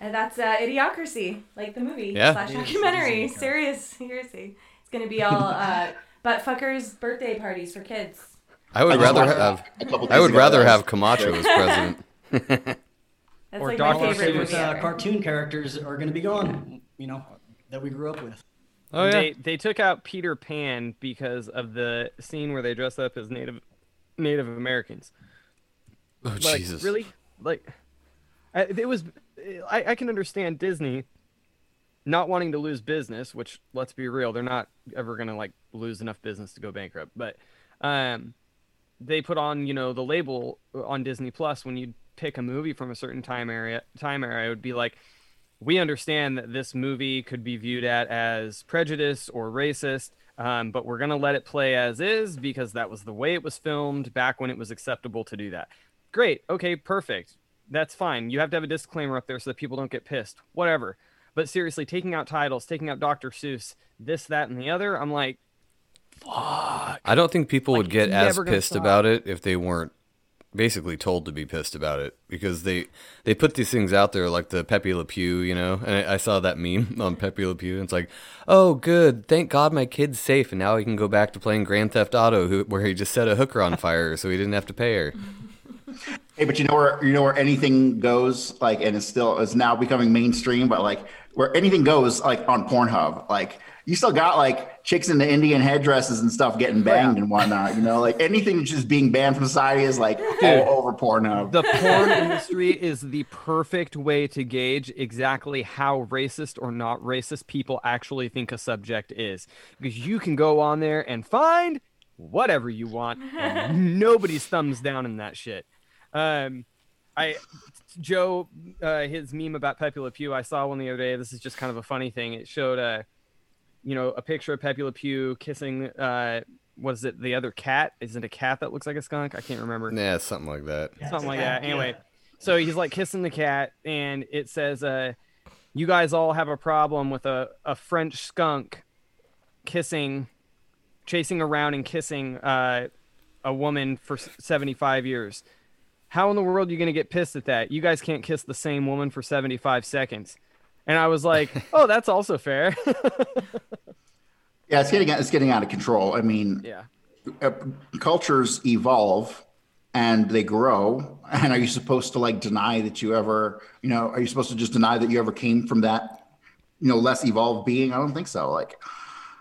And that's uh, Idiocracy, like the movie
Yeah.
slash
It is- it is
documentary.
Idiocracy.
Serious, seriously. It's gonna be all uh, <laughs> butt fuckers birthday parties for kids.
I would
I
rather have
that
I would rather have
was
Camacho as president. <laughs>
That's
Or
like
Dr.
my
Seuss.
uh, cartoon characters are going to be gone. You know, that we grew up with.
Oh yeah.
They they took out Peter Pan because of the scene where they dress up as Native Native Americans.
oh
Like
Jesus.
really, like I, it was. I, I can understand Disney not wanting to lose business, which let's be real, they're not ever gonna like lose enough business to go bankrupt. But um, they put on you know the label on Disney Plus when you pick a movie from a certain time area time area, it would be like we understand that this movie could be viewed at as prejudice or racist, um, but we're going to let it play as is because that was the way it was filmed back when it was acceptable to do that. Great. Okay, perfect. That's fine. You have to have a disclaimer up there so that people don't get pissed. Whatever. But seriously, taking out titles, taking out Dr. Seuss, this, that, and the other, I'm like, fuck.
I don't think people
Like,
would get as pissed
stop.
about it if they weren't basically told to be pissed about it because they they put these things out there like the Pepe Le Pew, you know. And I, I saw that meme <laughs> on Pepe Le Pew. And it's like, oh, good, thank God my kid's safe, and now he can go back to playing Grand Theft Auto, who, where he just set a hooker on fire, so he didn't have to pay her.
Hey, but you know where you know where anything goes, like, and it's still is now becoming mainstream, but like where anything goes, like on Pornhub, like you still got like chicks in the Indian headdresses and stuff getting banged and whatnot. You know, like anything just being banned from society is like all over Pornhub.
the porn industry is the perfect way to gauge exactly how racist or not racist people actually think a subject is. Because you can go on there and find whatever you want, and <laughs> nobody's thumbs down in that shit. Um, I Joe, uh, his meme about Pepe Le Pew, I saw one the other day. This is just kind of a funny thing. It showed a, you know, a picture of Pepe Le Pew kissing, uh, what is it? The other cat? Is it a cat that looks like a skunk? I can't remember
Yeah, something like that.
something like that. Anyway, so he's like kissing the cat, and it says, uh, "You guys all have a problem with a a French skunk kissing, chasing around and kissing uh, a woman for seventy five years. How in the world are you gonna get pissed at that? You guys can't kiss the same woman for seventy five seconds." And I was like, <laughs> "Oh, that's also fair." <laughs>
Yeah, it's getting it's getting out of control. I mean,
yeah.
uh, cultures evolve and they grow. And are you supposed to like deny that you ever, you know, are you supposed to just deny that you ever came from that, you know, less evolved being? I don't think so. Like,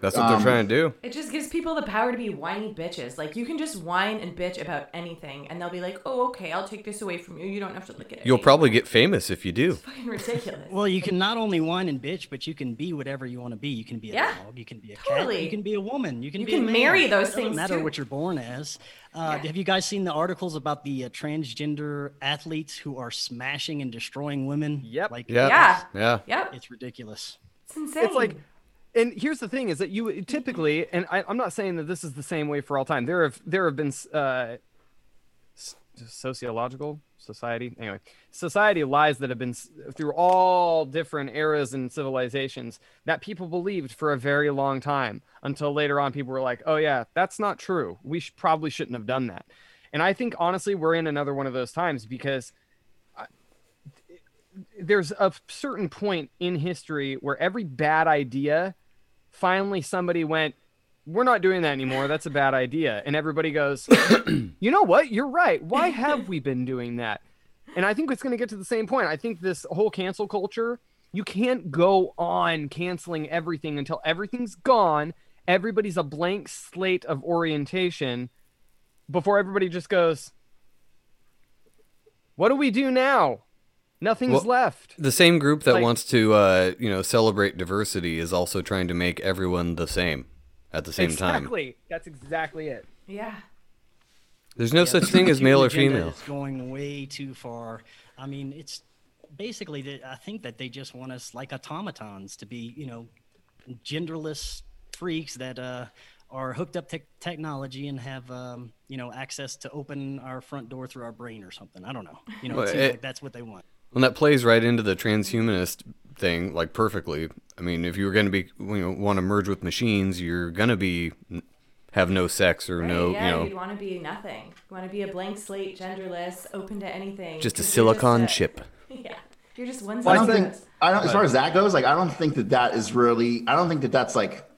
That's what
Um,
they're trying to do.
It just gives people the power to be whiny bitches. Like you can just whine and bitch about anything, and they'll be like, "Oh, okay, I'll take this away from you. You don't have to look at it."
You'll
anymore."
probably get famous if you do.
fucking ridiculous.
Well, you can not only whine and bitch, but you can be whatever you want to be. You can be a
Yeah,
dog. You can be a cat. You can be a woman. You can
You
be
can
a man.
marry those
It doesn't
things,
matter
too.
what you're born as. Uh, Have you guys seen the articles about the uh, transgender athletes who are smashing and destroying women?
Yep.
Like,
Yeah.
Yeah.
Yeah.
Yep,
it's ridiculous.
it's insane.
it's like and here's the thing is that you typically and I, i'm not saying that this is the same way for all time. There have there have been uh sociological society anyway society lies that have been through all different eras and civilizations that people believed for a very long time until later on people were like oh yeah that's not true. We sh- probably shouldn't have done that. And i think honestly we're in another one of those times because there's a certain point in history where every bad idea finally somebody went we're not doing that anymore. That's a bad idea. And everybody goes <coughs> you know what? You're right. Why have we been doing that? And i think it's going to get to the same point. I think this whole cancel culture you can't go on canceling everything until everything's gone. Everybody's a blank slate of orientation before everybody just goes what do we do now nothing's
Well,
left
The same group that
Like-
wants to, uh, you know, celebrate diversity is also trying to make everyone the same at the same time.
exactly that's exactly it
yeah,
There's no such thing as male or female.
It's going way too far. I mean, it's basically that I think that they just want us like automatons to be, you know, genderless freaks that uh, are hooked up to technology and have, um, you know, access to open our front door through our brain or something. I don't know. You know,
Well,
it seems
it-
like that's what they want.
Well, that plays right into the transhumanist thing, like perfectly. I mean, if you were going to be, you know, want to merge with machines, you're going to be have no sex or
right,
no,
yeah.
you know,
You'd want to be nothing. You want to be a blank slate, genderless, open to anything.
just a
you're
silicon
a-
chip. <laughs>
Yeah, you're just one.
I don't think. I don't, as far as that goes, like, I don't think that that is really, I don't think that that's like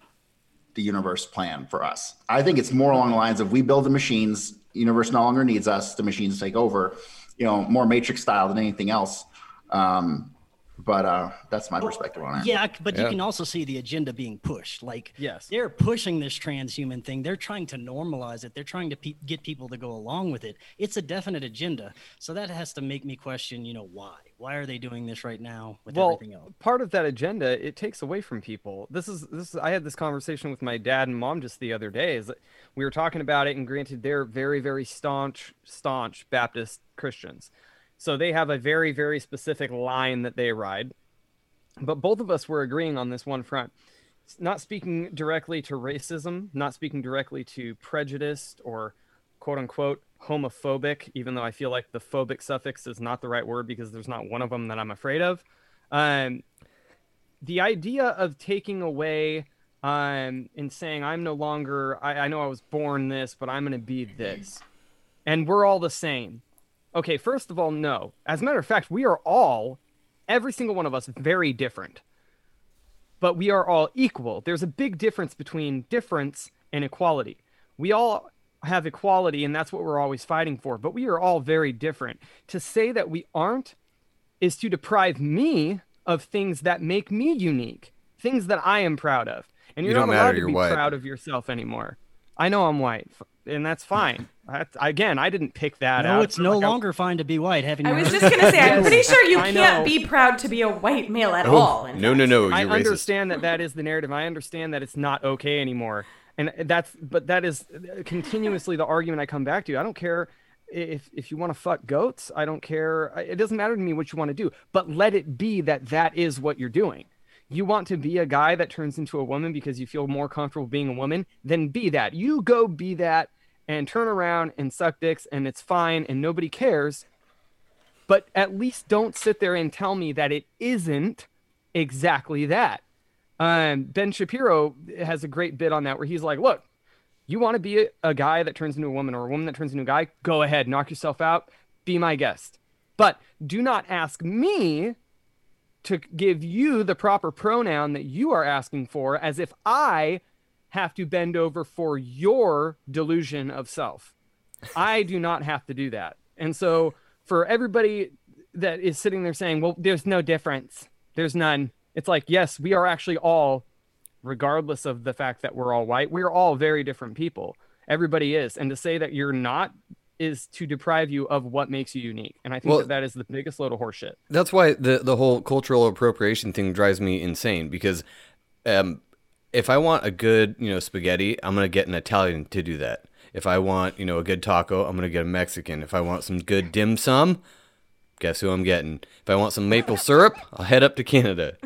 the universe plan for us. I think it's more along the lines of we build the machines, universe no longer needs us, the machines take over, you know, more matrix style than anything else. Um, but uh, that's my perspective on it.
Yeah, but you can also see the agenda being pushed. Like,
Yes.
they're pushing this transhuman thing. They're trying to normalize it. They're trying to pe- get people to go along with it. It's a definite agenda. So that has to make me question, you know, why? Why are they doing this right now with
well,
everything else?
part of that agenda it takes away from people. This is this is I had this conversation with my dad and mom just the other day. Is that we were talking about it, and granted, they're very very staunch staunch Baptist Christians, so they have a very very specific line that they ride. But both of us were agreeing on this one front. Not speaking directly to racism, not speaking directly to prejudice or quote unquote homophobic, even though I feel like the phobic suffix is not the right word because there's not one of them that I'm afraid of. Um, the idea of taking away um, and saying, I'm no longer, I, I know I was born this, but I'm going to be this. And we're all the same. Okay, first of all, no. As a matter of fact, we are all, every single one of us, very different but we are all equal. There's a big difference between difference and equality. We all have equality, and that's what we're always fighting for, but we are all very different. To say that we aren't is to deprive me of things that make me unique, things that I am proud of. And
You
you're
don't
not
matter,
allowed to be
white.
proud of yourself anymore. I know I'm white, and that's fine. <laughs> That's, again, I didn't pick that out.
No, it's no
Like I-
longer fine to be white. Haven't
I was just gonna say, I'm <laughs> pretty sure you can't be proud to be a white male at
Oh,
all.
no, no, no. You're
I
racist.
understand that that is the narrative. I understand that it's not okay anymore, and that's but that is continuously the argument I come back to. I don't care if if you want to fuck goats. I don't care. It doesn't matter to me what you want to do, but let it be that that is what you're doing. You want to be a guy that turns into a woman because you feel more comfortable being a woman, then be that. You go be that and turn around and suck dicks and it's fine and nobody cares. But at least don't sit there and tell me that it isn't exactly that. Um, ben Shapiro has a great bit on that where he's like, look, you want to be a, a guy that turns into a woman or a woman that turns into a guy? Go ahead, knock yourself out, be my guest. But do not ask me to give you the proper pronoun that you are asking for as if I have to bend over for your delusion of self. I do not have to do that. And so for everybody that is sitting there saying, well, there's no difference, there's none. It's like, yes, we are actually all, regardless of the fact that we're all white, we're all very different people. Everybody is. And to say that you're not is to deprive you of what makes you unique. And I think
Well-
that that is the biggest load of horseshit.
That's why the the whole cultural appropriation thing drives me insane because um, if I want a good you know spaghetti, I'm gonna get an Italian to do that. If I want you know a good taco, I'm gonna get a Mexican. If I want some good dim sum, guess who I'm getting? If I want some maple syrup, I'll head up to Canada.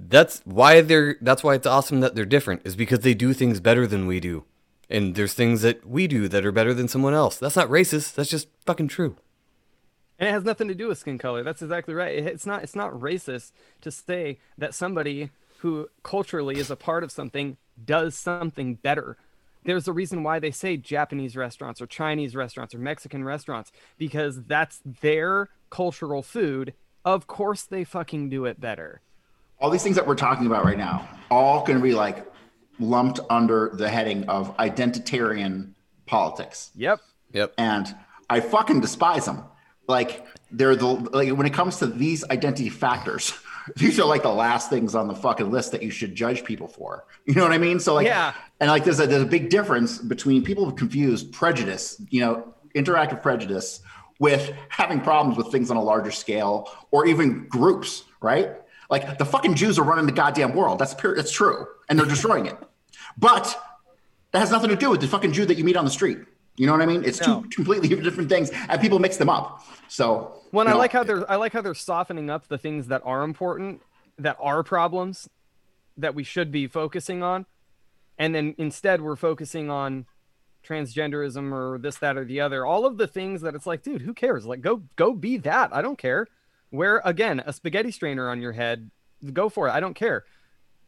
That's why they're. That's why it's awesome that they're different. Is because they do things better than we do, and there's things that we do that are better than someone else. That's not racist. That's just fucking true.
And it has nothing to do with skin color. That's exactly right. It's not it's not racist to say that somebody who culturally is a part of something does something better. There's a reason why they say Japanese restaurants or Chinese restaurants or Mexican restaurants because that's their cultural food. Of course they fucking do it better.
all these things that we're talking about right now, all going to be like lumped under the heading of identitarian politics.
Yep.
Yep.
And I fucking despise them. Like they're the like when it comes to these identity factors, these are like the last things on the fucking list that you should judge people for. You know what I mean? So like,
Yeah.
and like there's a there's a big difference between people who confuse prejudice, you know, interactive prejudice with having problems with things on a larger scale or even groups, right? Like the fucking Jews are running the goddamn world. That's pure, that's true, and they're destroying it. But that has nothing to do with the fucking Jew that you meet on the street. You know what I mean? It's
No.
two completely <laughs> different things, and people mix them up. So, you
I
know,
like how they're I like how they're softening up the things that are important, that are problems, that we should be focusing on, and then instead we're focusing on transgenderism or this, that, or the other. All of the things that it's like, dude, who cares? Like, go go be that. I don't care. Wear again a spaghetti strainer on your head. Go for it. I don't care.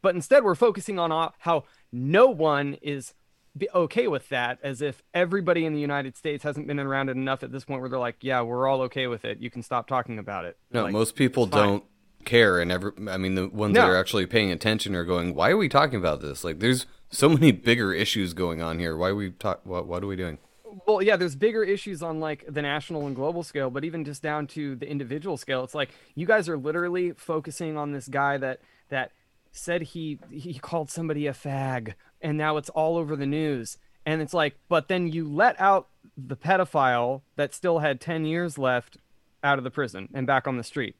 But instead, we're focusing on uh, how no one is be okay with that, as if everybody in the United States hasn't been around it enough at this point where they're like, yeah, we're all okay with it. You can stop talking about it.
No,
Like,
most people don't care, and every, I mean, the ones
No.
that are actually paying attention are going, "Why are we talking about this? Like, there's so many bigger issues going on here. Why are we talk? What, what are we doing?"
well, yeah, there's bigger issues on like the national and global scale, but even just down to the individual scale, it's like you guys are literally focusing on this guy that that said he he called somebody a fag, and now it's all over the news. And it's like, but then you let out the pedophile that still had 10 years left out of the prison and back on the street.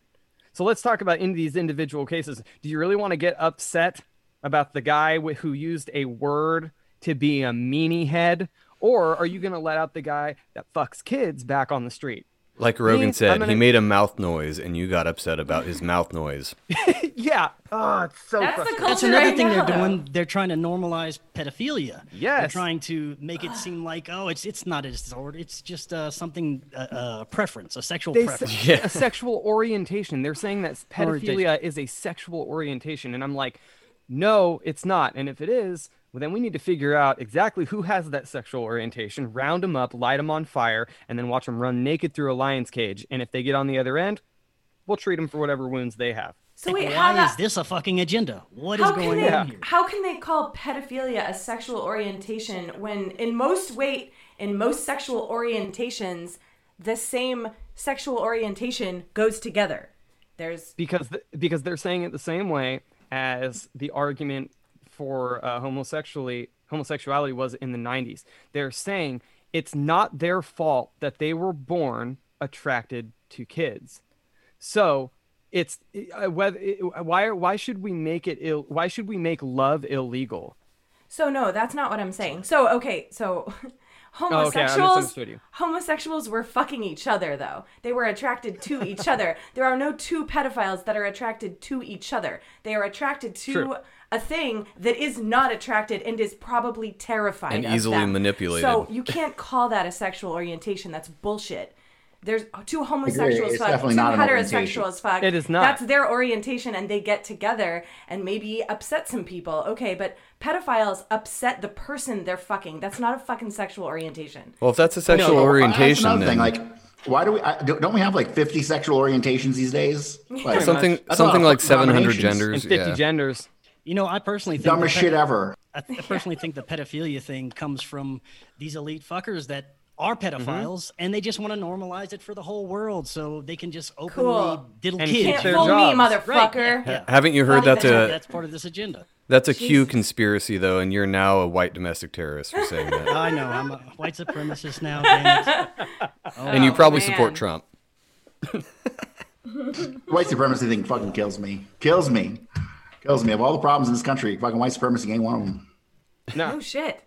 So let's talk about in these individual cases. Do you really want to get upset about the guy wh- who used a word to be a meanie head? Or are you going to let out the guy that fucks kids back on the street?
Like Rogan
I'm
said, he
gonna-
made a mouth noise, and you got upset about his mouth noise. <laughs>
yeah. Oh, it's so
That's the culture
That's another
right
thing
now,
they're
though.
doing. They're trying to normalize pedophilia.
Yes.
They're trying to make it seem like oh, it's it's not a disorder. It's just uh, something uh, uh, preference, a sexual
They
preference.
say <laughs> a sexual orientation. They're saying that pedophilia is a sexual orientation, and I'm like, no, it's not. And if it is, well, then we need to figure out exactly who has that sexual orientation, round them up, light them on fire, and then watch them run naked through a lion's cage. And if they get on the other end, we'll treat them for whatever wounds they have.
So
Like,
wait, how
why is
that,
this a fucking agenda? What is
how
going
can they,
on here?
How can they call pedophilia a sexual orientation when in most weight in most sexual orientations the same sexual orientation goes together? There's
because th- because they're saying it the same way as the argument for uh, homosexuality homosexuality was in the 90s. They're saying it's not their fault that they were born attracted to kids. So it's uh, whether why why should we make it Ill, why should we make love illegal?
So no, that's not what I'm saying. So okay, so <laughs>
Oh, okay,
homosexuals homosexuals were fucking each other though. They were attracted to each <laughs> other. There are no two pedophiles that are attracted to each other. They are attracted to
True.
A thing that is not attracted and is probably terrified
And
of
easily
them.
manipulated.
So you can't call that a sexual orientation. That's bullshit. There's two homosexuals
It's
fuck, two
not an orientation.
heterosexuals fuck.
It is not.
That's their orientation and they get together and maybe upset some people. Okay, but pedophiles upset the person they're fucking. That's not a fucking sexual orientation.
Well, if that's a sexual
So, I- that's
orientation,
another
then
thing. Like, why do we? I, don't don't we have like fifty sexual orientations these days? <laughs> Like,
something
That's a lot
something like 700 genders.
And 50
yeah.
genders.
You know, I personally think
dumbest shit
ped-
ever.
I, th- I personally think the pedophilia thing comes from these elite fuckers that are
Mm-hmm.
pedophiles and they just want to normalize it for the whole world so they can just openly
Cool.
diddle
And
kids.
Can't
their
fool me, motherfucker.
Right, yeah, yeah.
Haven't you heard
Not
that's
even-
a
That's part of this agenda.
that's a Q
Jesus.
conspiracy though, and you're now a white domestic terrorist for saying that, <laughs>
I know. I'm a white supremacist now. Damn it. <laughs>
and you
Oh,
probably
man.
support Trump. <laughs>
White supremacy thing fucking kills me. Kills me. Kills me. Of all the problems in this country, fucking white supremacy ain't one of them.
No shit.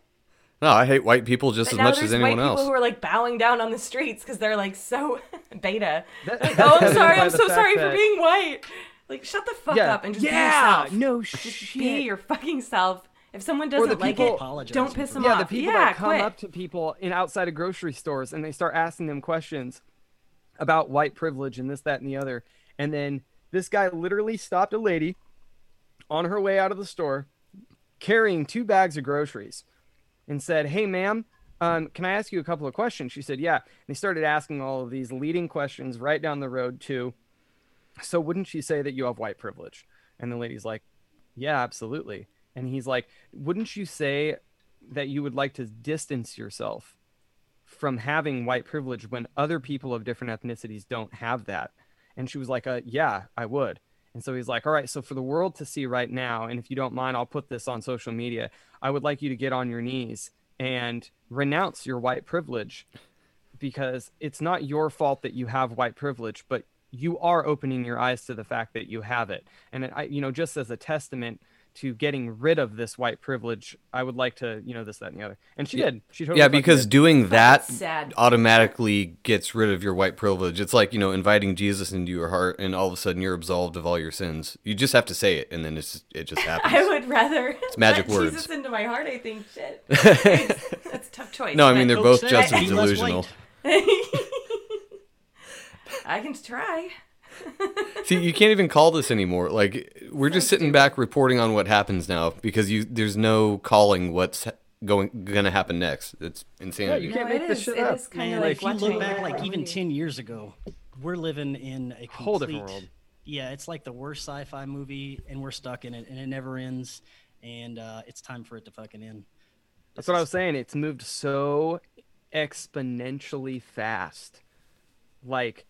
No, I hate white people just
But
as much as anyone
white
else.
people who are like bowing down on the streets because they're like so <laughs> beta.
That-
Like,
that's
oh, I'm
evident
sorry. I'm so
fact
sorry for being white. Like, shut the fuck
Yeah.
up and just be
Yeah,
yourself.
no
Just
shit.
be your fucking self. If someone doesn't like
people-
it,
Apologize
don't piss
it.
them
yeah,
off.
the people
yeah,
that come
quit.
up to people in outside of grocery stores and they start asking them questions about white privilege and this, that, and the other. And then this guy literally stopped a lady on her way out of the store carrying two bags of groceries and said, Hey, ma'am, um, can I ask you a couple of questions? She said, Yeah. And he started asking all of these leading questions right down the road to, So wouldn't she say that you have white privilege? And the lady's like, Yeah, absolutely. And he's like, Wouldn't you say that you would like to distance yourself from having white privilege when other people of different ethnicities don't have that? And she was like, uh, Yeah, I would. And so he's like, All right, so for the world to see right now, and if you don't mind, I'll put this on social media. I would like you to get on your knees and renounce your white privilege because it's not your fault that you have white privilege, but you are opening your eyes to the fact that you have it. And I, you know, just as a testament to getting rid of this white privilege, I would like to, you know, this, that, and the other. And she did. She totally
Yeah, because
did.
doing that
sad.
automatically gets rid of your white privilege. It's like, you know, inviting Jesus into your heart and all of a sudden you're absolved of all your sins. You just have to say it and then it's it just <laughs> happens.
I would rather it's
magic
let
words.
Jesus into my heart. I think shit. <laughs> That's a tough choice.
no, I mean they're both just as delusional. <laughs>
I can try. <laughs>
See, you can't even call this anymore. Like we're just sitting back reporting on what happens now because you there's no calling what's going gonna happen next. It's insanity.
you can't
No,
make
it
this
is-
shit
it
up.
is kind
Man,
of like
if you look back, like even
movie.
ten years ago, we're living in a complete,
Whole different world.
Yeah, it's like the worst sci-fi movie, and we're stuck in it, and it never ends. And uh, it's time for it to fucking end.
That's what I was saying. It's moved so exponentially fast. Like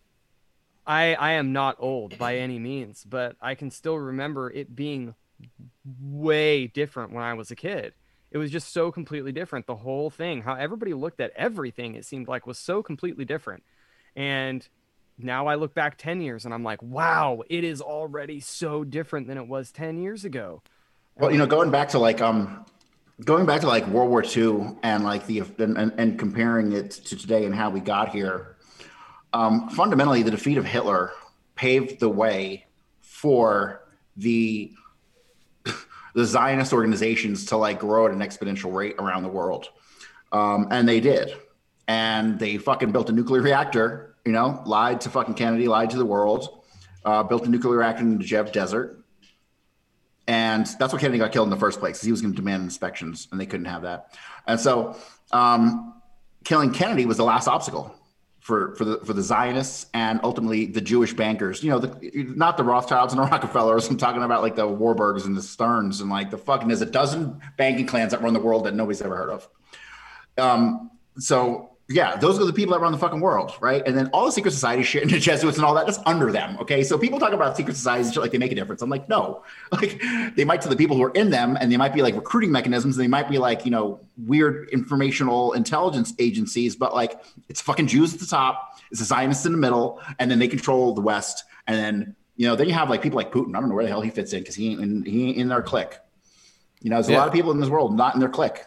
I I am not old by any means, but I can still remember it being way different when I was a kid. It was just so completely different. The whole thing, how everybody looked at everything, it seemed like was so completely different. And now I look back 10 years and I'm like, wow, it is already so different than it was 10 years ago.
Well, you know, going back to like um, going back to like World War II and like the and, and, and comparing it to today and how we got here. Um, fundamentally, the defeat of Hitler paved the way for the the Zionist organizations to like grow at an exponential rate around the world, um, and they did. And they fucking built a nuclear reactor. You know, lied to fucking Kennedy, lied to the world, uh, built a nuclear reactor in the Negev Desert, and that's what Kennedy got killed in the first place. He was going to demand inspections, and they couldn't have that. And so, um, killing Kennedy was the last obstacle for for the for the Zionists and ultimately the Jewish bankers. You know, the, not the Rothschilds and the <laughs> Rockefellers. I'm talking about like the Warburgs and the Stearns and like the fucking there's a dozen banking clans that run the world that nobody's ever heard of. Um, so yeah, those are the people that run the fucking world, right? And then all the secret society shit and the <laughs> Jesuits and all that, that's under them. Okay. So people talk about secret societies and shit like they make a difference. I'm like, no. <laughs> Like they might to the people who are in them, and they might be like recruiting mechanisms, and they might be like, you know, weird informational intelligence agencies, but like it's fucking Jews at the top, it's the Zionists in the middle, and then they control the West. And then, you know, then you have like people like Putin. I don't know where the hell he fits in because he ain't in he ain't in their clique. You know, there's a
Yeah.
lot of people in this world not in their clique.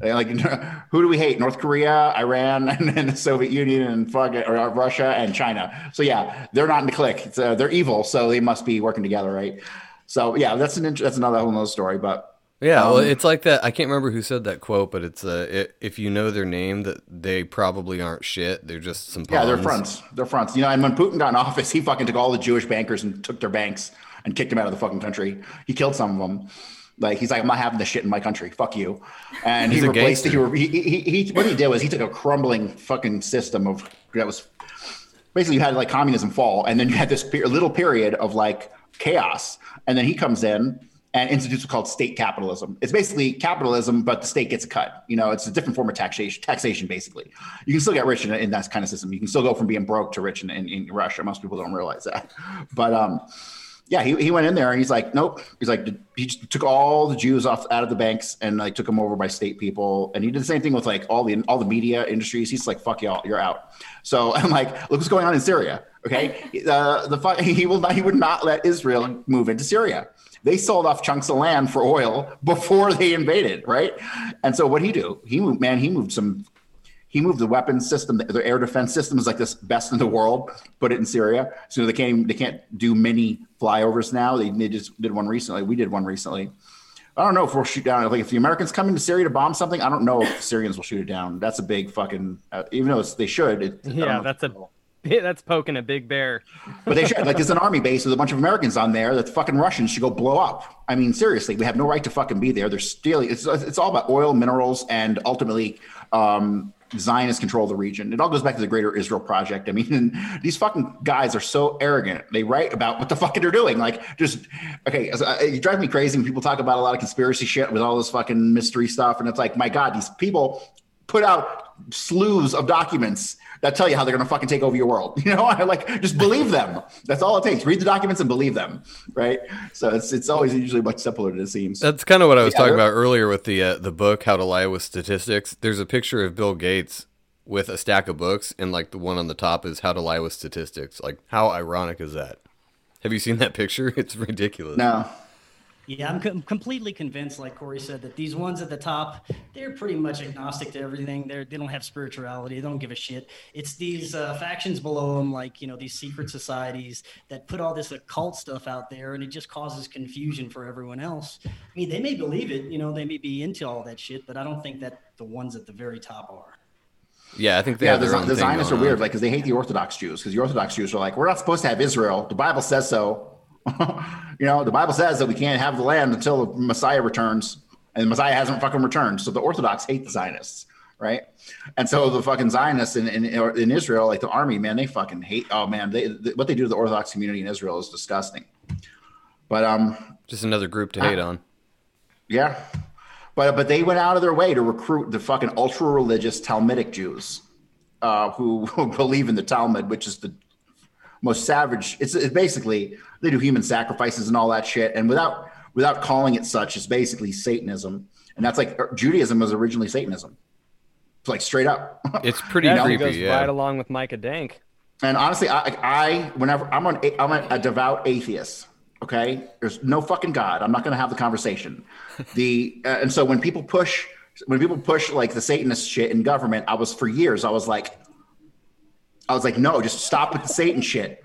Like, <laughs> who do we hate? North Korea, Iran, <laughs> and then the Soviet Union, and fuck it, or uh, Russia and China. So yeah, they're not in the clique. It's, uh, they're evil, so they must be working together, right? So yeah, that's an int- that's another whole nother story. But
Yeah, well,
Um,
it's like that. I can't remember who said that quote, but it's uh, it, if you know their name, that they probably aren't shit. They're just some.
yeah, they're fronts. They're fronts. You know, and when Putin got in office, he fucking took all the Jewish bankers and took their banks and kicked them out of the fucking country. He killed some of them. Like he's like, I'm not having this shit in my country. Fuck you. And
He's
he replaced it. He, he, he, what he did was he took a crumbling fucking system of that was basically you had like communism fall, and then you had this pe- little period of like chaos, and then he comes in and institutes what's called state capitalism. It's basically capitalism, but the state gets a cut. You know, it's a different form of taxation. Taxation, basically, you can still get rich in, in that kind of system. You can still go from being broke to rich in, in, in Russia. Most people don't realize that, but um. Yeah, he, he went in there and he's like, nope. He's like, he just took all the Jews off out of the banks and like took them over by state people. And he did the same thing with like all the all the media industries. He's like, fuck y'all, you're out. So <laughs> I'm like, look what's going on in Syria. Okay, <laughs> uh, the <laughs> he will not he would not let Israel move into Syria. They sold off chunks of land for oil before they invaded, right? And so what he do? He moved, man. He moved some he moved the weapons system, the air defense system is like this best in the world. Put it in Syria, so they can't they can't do many flyovers now. They, they just did one recently. We did one recently. I don't know if we'll shoot down. Like if the Americans come into Syria to bomb something, I don't know if the Syrians will shoot it down. That's a big fucking. Uh, even though it's, they should. It,
Yeah, that's a <laughs> that's poking a big bear.
But they should. Like, there's an army base with a bunch of Americans on there that the fucking Russians should go blow up. I mean, seriously, we have no right to fucking be there. They're stealing. It's it's all about oil, minerals, and ultimately um, Zionist control the region. It all goes back to the Greater Israel Project. I mean, <laughs> these fucking guys are so arrogant. They write about what the fuck they're doing. Like, just okay. as- uh, It drives me crazy when people talk about a lot of conspiracy shit with all this fucking mystery stuff, and it's like, my God, these people put out slews of documents that tell you how they're going to fucking take over your world. <laughs> You know, I <laughs> like just believe them. That's all it takes. Read the documents and believe them, right? So it's it's always usually much simpler than it seems.
That's kind of what I was
Yeah,
talking about earlier with the uh, the book How to Lie with Statistics. There's a picture of Bill Gates with a stack of books, and like the one on the top is How to Lie with Statistics. Like, how ironic is that? Have you seen that picture? <laughs> It's ridiculous.
No.
Yeah, I'm com- completely convinced, like Corey said, that these ones at the top, they're pretty much agnostic to everything. They're, they don't have spirituality. They don't give a shit. It's these uh, factions below them, like, you know, these secret societies that put all this occult stuff out there and it just causes confusion for everyone else. I mean, they may believe it, you know, they may be into all that shit, but I don't think that the ones at the very top are.
Yeah, I think they
Yeah,
have
the,
their own
the
thing
Zionists are
going
weird, like because they hate the Orthodox Jews. Because the Orthodox Jews are like, we're not supposed to have Israel. The Bible says so. <laughs> you know, the Bible says that we can't have the land until the Messiah returns, and the Messiah hasn't fucking returned. So the Orthodox hate the Zionists, right? And so the fucking Zionists in in, in Israel, like the army, man, they fucking hate. Oh man, they, what they do to the Orthodox community in Israel is disgusting. But um,
Just another group to hate on.
yeah. but but they went out of their way to recruit the fucking ultra religious Talmudic Jews, uh, who, <laughs> who believe in the Talmud, which is the most savage. It's, it's basically they do human sacrifices and all that shit, and without without calling it such, it's basically Satanism, and that's like Judaism was originally Satanism, it's like straight up. <laughs>
It's pretty
Yeah, it
creepy.
goes
yeah.
right along with Micah Dank.
And honestly, I, I whenever I'm an I'm a, a devout atheist. Okay, there's no fucking God. I'm not going to have the conversation. <laughs> The uh, and so when people push when people push like the Satanist shit in government, I was for years I was like, I was like, no, just stop with the Satan shit.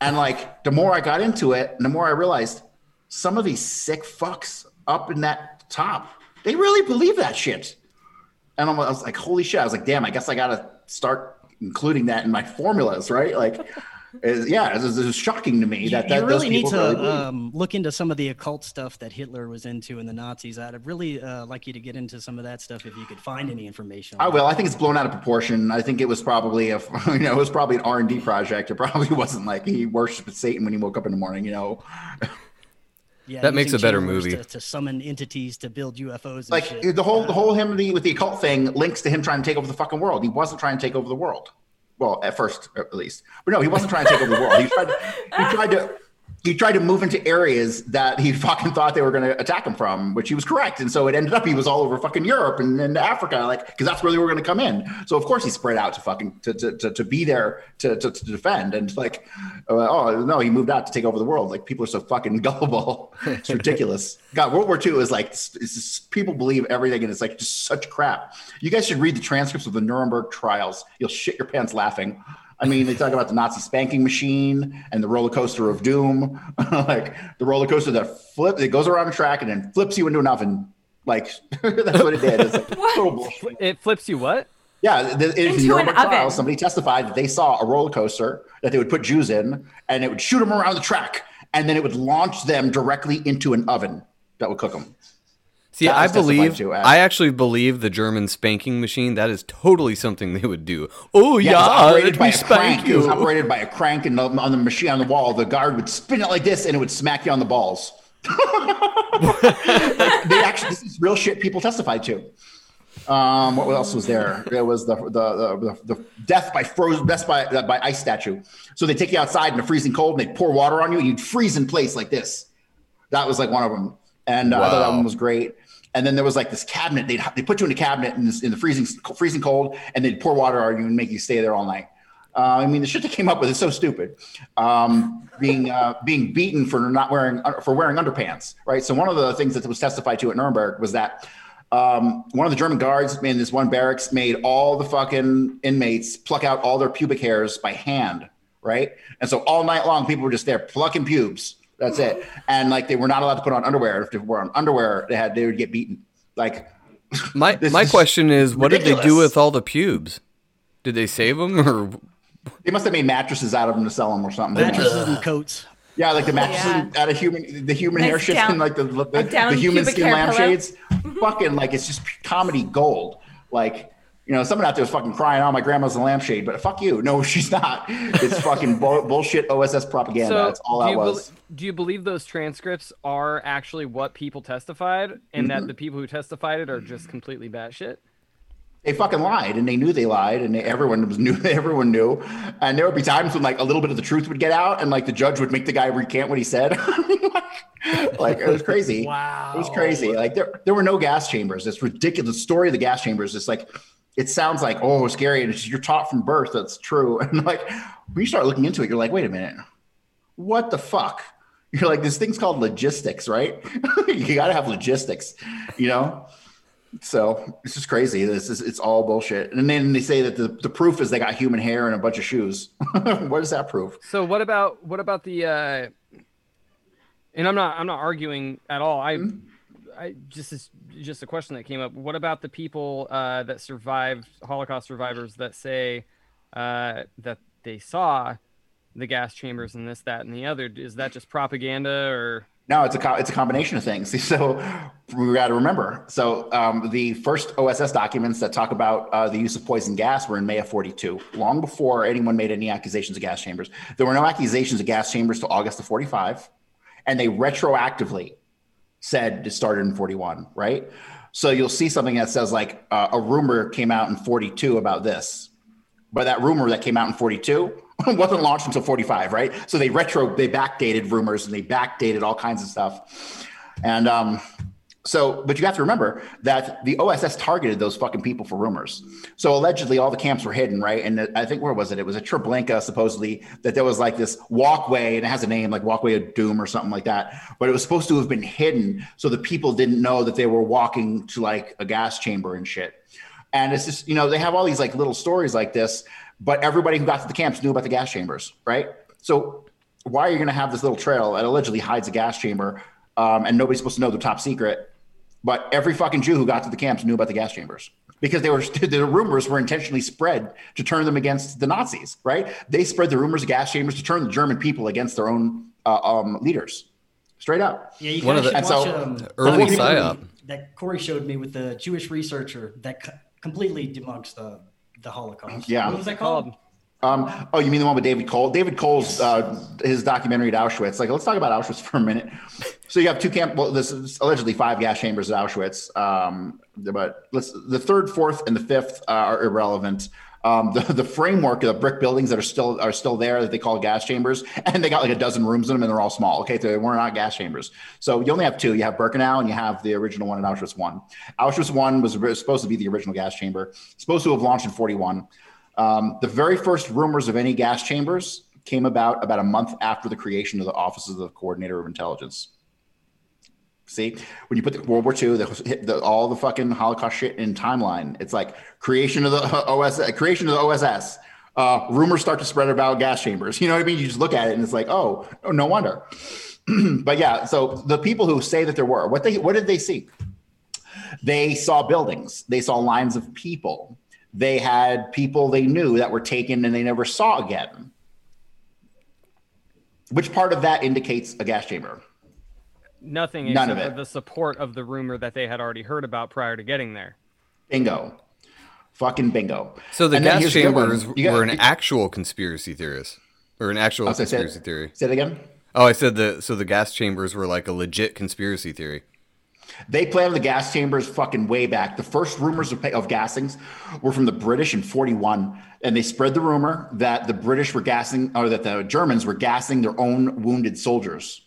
And like the more I got into it, the more I realized some of these sick fucks up in that top, they really believe that shit. And I was like, holy shit! I was like, damn, I guess I gotta start including that in my formulas, right? Like, it's- yeah, it was, it was shocking to me
You,
that,
you
that those
really need to
really
um, look into some of the occult stuff that Hitler was into and the Nazis. I'd really uh, like you to get into some of that stuff if you could find any information. on
I
that.
will. I think it's blown out of proportion. I think it was probably a, <laughs> you know, it was probably an R and D project. It probably <laughs> wasn't like he worshipped Satan when he woke up in the morning. You know,
Yeah,
That makes
using
a better movie.
To, to summon entities to build UFOs. And
like
shit.
the whole the whole him with the occult thing links to him trying to take over the fucking world. He wasn't trying to take over the world. Well, at first, at least, but no, he wasn't trying to take over the world. He tried. He tried to. He tried to move into areas that he <laughs> fucking thought they were going to attack him from, which he was correct. And so it ended up he was all over fucking Europe and, and Africa, like because that's where they were going to come in. So of course he spread out to fucking to to, to, to be there to, to, to defend. And like, uh, oh no, he moved out to take over the world. Like people are so fucking <laughs> gullible. It's ridiculous. <laughs> God, World War II is like it's, it's just, people believe everything, and it's like just such crap. You guys should read the transcripts of the Nuremberg trials. You'll shit your pants laughing. I mean, they talk about the Nazi spanking machine and the roller coaster of doom, <laughs> like the roller coaster that flip, it goes around a track and then flips you into an oven. Like <laughs> that's what it did. It's like <laughs> total bullshit.
It flips you what?
Yeah, the, in
Into
the Nuremberg
an oven.
trials, somebody testified that they saw a roller coaster that they would put Jews in, and it would shoot them around the track, and then it would launch them directly into an oven that would cook them.
See, I believe, I actually believe the German spanking machine. That is totally something they would do. Oh
Yeah,
yeah,
it was operated
let
by
me
a
spank
crank. It was
you.
operated by a crank, and on the machine on the wall, the guard would spin it like this, and it would smack you on the balls. <laughs> Like, they actually, this is real shit. People testified to. Um, what else was there? There was the the the, the, the death by frozen, death by uh, by ice statue. So they take you outside in the freezing cold, and they pour water on you, and you'd freeze in place like this. That was like one of them, and uh, I thought that one was great. And then there was like this cabinet. They they put you in a cabinet in, this, in the freezing freezing cold, and they'd pour water on you and make you stay there all night. Uh, I mean, the shit they came up with is so stupid. Um, being uh, being beaten for not wearing for wearing underpants, right? So one of the things that was testified to at Nuremberg was that um, one of the German guards in this one barracks made all the fucking inmates pluck out all their pubic hairs by hand, right? And so all night long, people were just there plucking pubes. That's it. And like they were not allowed to put on underwear. If they were on underwear, they had they would get beaten. Like <laughs>
My my
is
question is, what did they do with all the pubes? Did they save them or?
they must have made mattresses out of them to sell them or something.
mattresses and coats.
Yeah, like the mattresses
Yeah.
out of human, the human
Nice
hair shit,
down-
and like the the,
a
the, human skin lampshades. <laughs> fucking like it's just comedy gold. Like you know, someone out there is fucking crying, "Oh, my grandma's a lampshade," but fuck you. No, <laughs> she's not. It's fucking bull- bullshit OSS propaganda. That's all that was.
do you believe those transcripts are actually what people testified, and
Mm-hmm.
that the people who testified it are just completely batshit?
they fucking lied and they knew they lied and they, everyone was knew <laughs> everyone knew and there would be times when like a little bit of the truth would get out and like the judge would make the guy recant what he said <laughs> like it was crazy
Wow.
it was crazy like there, there were no gas chambers it's ridiculous the story of the gas chambers is like it sounds like oh scary and it's, you're taught from birth that's true <laughs> and like when you start looking into it you're like wait a minute what the fuck <laughs> you're like this thing's called logistics right <laughs> you got to have logistics you know so it's just crazy. This is it's all bullshit. And then they say that the, the proof is they got human hair and a bunch of shoes. what does that prove?
So what about what about the? Uh, and I'm not I'm not arguing at all. I
Mm-hmm.
I just is just a question that came up. What about the people uh, that survived Holocaust survivors that say uh, that they saw the gas chambers and this that and the other? Is that just propaganda or?
No, it's a co- it's a combination of things. <laughs> So we got to remember. So um, the first OSS documents that talk about uh, the use of poison gas were in May of 42, long before anyone made any accusations of gas chambers. There were no accusations of gas chambers till August of 45, and they retroactively said it started in 41, right? So you'll see something that says like uh, a rumor came out in 42 about this, but that rumor that came out in 42 <laughs> wasn't launched until 45, right? So they retro, they backdated rumors and they backdated all kinds of stuff. And um, so, but you have to remember that the OSS targeted those fucking people for rumors. So allegedly, all the camps were hidden, right? And I think where was it? It was at Treblinka, supposedly, that there was like this walkway, and it has a name like Walkway of Doom or something like that. But it was supposed to have been hidden, so the people didn't know that they were walking to like a gas chamber and shit. And it's just, you know, they have all these like little stories like this, but everybody who got to the camps knew about the gas chambers, right? So why are you going to have this little trail that allegedly hides a gas chamber, um, and nobody's supposed to know the top secret? But every fucking Jew who got to the camps knew about the gas chambers because they were <laughs> the rumors were intentionally spread to turn them against the Nazis. Right? They spread the rumors of gas chambers to turn the German people against their own uh, um, leaders. Straight up.
Yeah, you
One
guys
of the-
watch
And so-
um,
Early psyop.
that Corey showed me with the Jewish researcher that co- completely debunks the the Holocaust.
Yeah.
what was that called?
Um, oh, you mean the one with David Cole? David Cole's uh, his documentary at Auschwitz. Like, let's talk about Auschwitz <laughs> for a minute. So you have two camp. Well, this is allegedly five gas chambers at Auschwitz. Um, but let's the third, fourth, and the fifth uh, are irrelevant. Um, the, the framework of the brick buildings that are still are still there that they call gas chambers, <laughs> and they got like a dozen rooms in them, and they're all small. Okay, so they were not gas chambers. So you only have two. You have Birkenau, and you have the original one in Auschwitz one. Auschwitz one was supposed to be the original gas chamber, supposed to have launched in forty one. Um, the very first rumors of any gas chambers came about about a month after the creation of the Office of the Coordinator of Intelligence. See, when you put the World War II, the, the, all the fucking Holocaust shit in timeline, it's like creation of the <laughs> OS, creation of the OSS. Uh, rumors start to spread about gas chambers. You know what I mean? You just look at it and it's like, oh, oh no wonder. <clears throat> but yeah, so the people who say that there were, what they, what did they see? They saw buildings. They saw lines of people. They had people they knew that were taken and they never saw again. Which part of that indicates a gas chamber?
Nothing
None
except
of
for
it.
the support of the rumor that they had already heard about prior to getting there.
Bingo. Fucking bingo.
So the
And
gas
here's the
chambers
got-
were an actual conspiracy theorist, or an actual
Oh, say- say-
conspiracy theory.
Say it again.
Oh, I said the so the gas chambers were like a legit conspiracy theory.
They planted the gas chambers fucking way back. The first rumors of, of gassings were from the British in 41. And they spread the rumor that the British were gassing, or that the Germans were gassing their own wounded soldiers.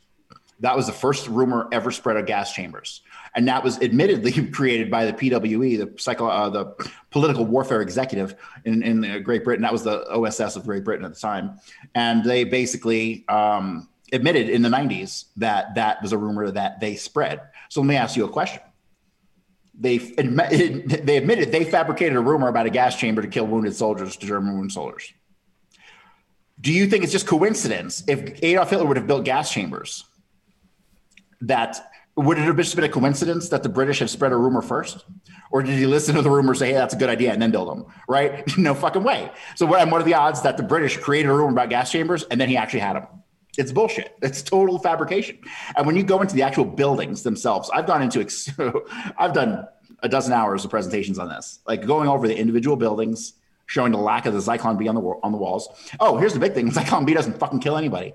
That was the first rumor ever spread of gas chambers. And that was admittedly <laughs> created by the PWE, the, psycho, uh, the political warfare executive in, in Great Britain. That was the OSS of Great Britain at the time. And they basically um, admitted in the 90s that that was a rumor that they spread. So let me ask you a question. They admitted, <laughs> they admitted they fabricated a rumor about a gas chamber to kill wounded soldiers, to German wounded soldiers. Do you think it's just coincidence if Adolf Hitler would have built gas chambers? That would it have just been a coincidence that the British have spread a rumor first, or did he listen to the rumor, say, "Hey, that's a good idea," and then build them? Right? <laughs> no fucking way. So what? What are the odds that the British created a rumor about gas chambers and then he actually had them? It's bullshit. It's total fabrication. And when you go into the actual buildings themselves, I've gone into, ex- <laughs> I've done a dozen hours of presentations on this, like going over the individual buildings, showing the lack of the Zyklon B on the on the walls. Oh, here's the big thing: <laughs> Zyklon B doesn't fucking kill anybody.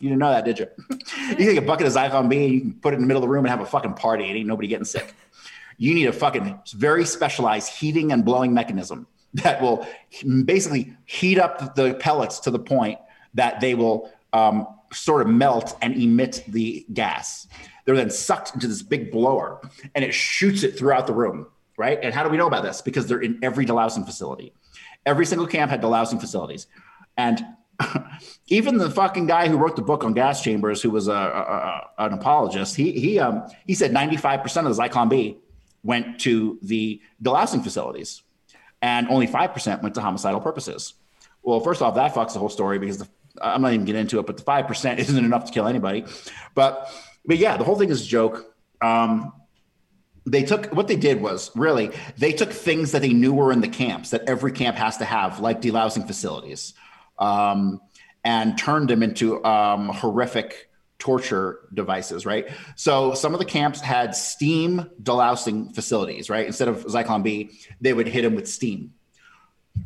You didn't know that, did you? <laughs> you take a bucket of Zyklon B and you can put it in the middle of the room and have a fucking party. It ain't nobody getting sick. You need a fucking very specialized heating and blowing mechanism that will basically heat up the pellets to the point that they will um, sort of melt and emit the gas. They're then sucked into this big blower and it shoots it throughout the room, right? And how do we know about this? Because they're in every delousing facility. Every single camp had delousing facilities. And <laughs> even the fucking guy who wrote the book on gas chambers, who was a, a, a- an apologist, he he um he said 95% of the Zyklon B went to the delousing facilities, and only five percent went to homicidal purposes. Well, first off, that fucks the whole story because the, I'm not even getting into it, but the five percent <laughs> isn't enough to kill anybody. But but yeah, the whole thing is a joke. Um, they took what they did was really they took things that they knew were in the camps that every camp has to have, like delousing facilities, um, and turned them into um, horrific torture devices. Right. So some of the camps had steam delousing facilities. Right. Instead of Zyklon B, they would hit them with steam.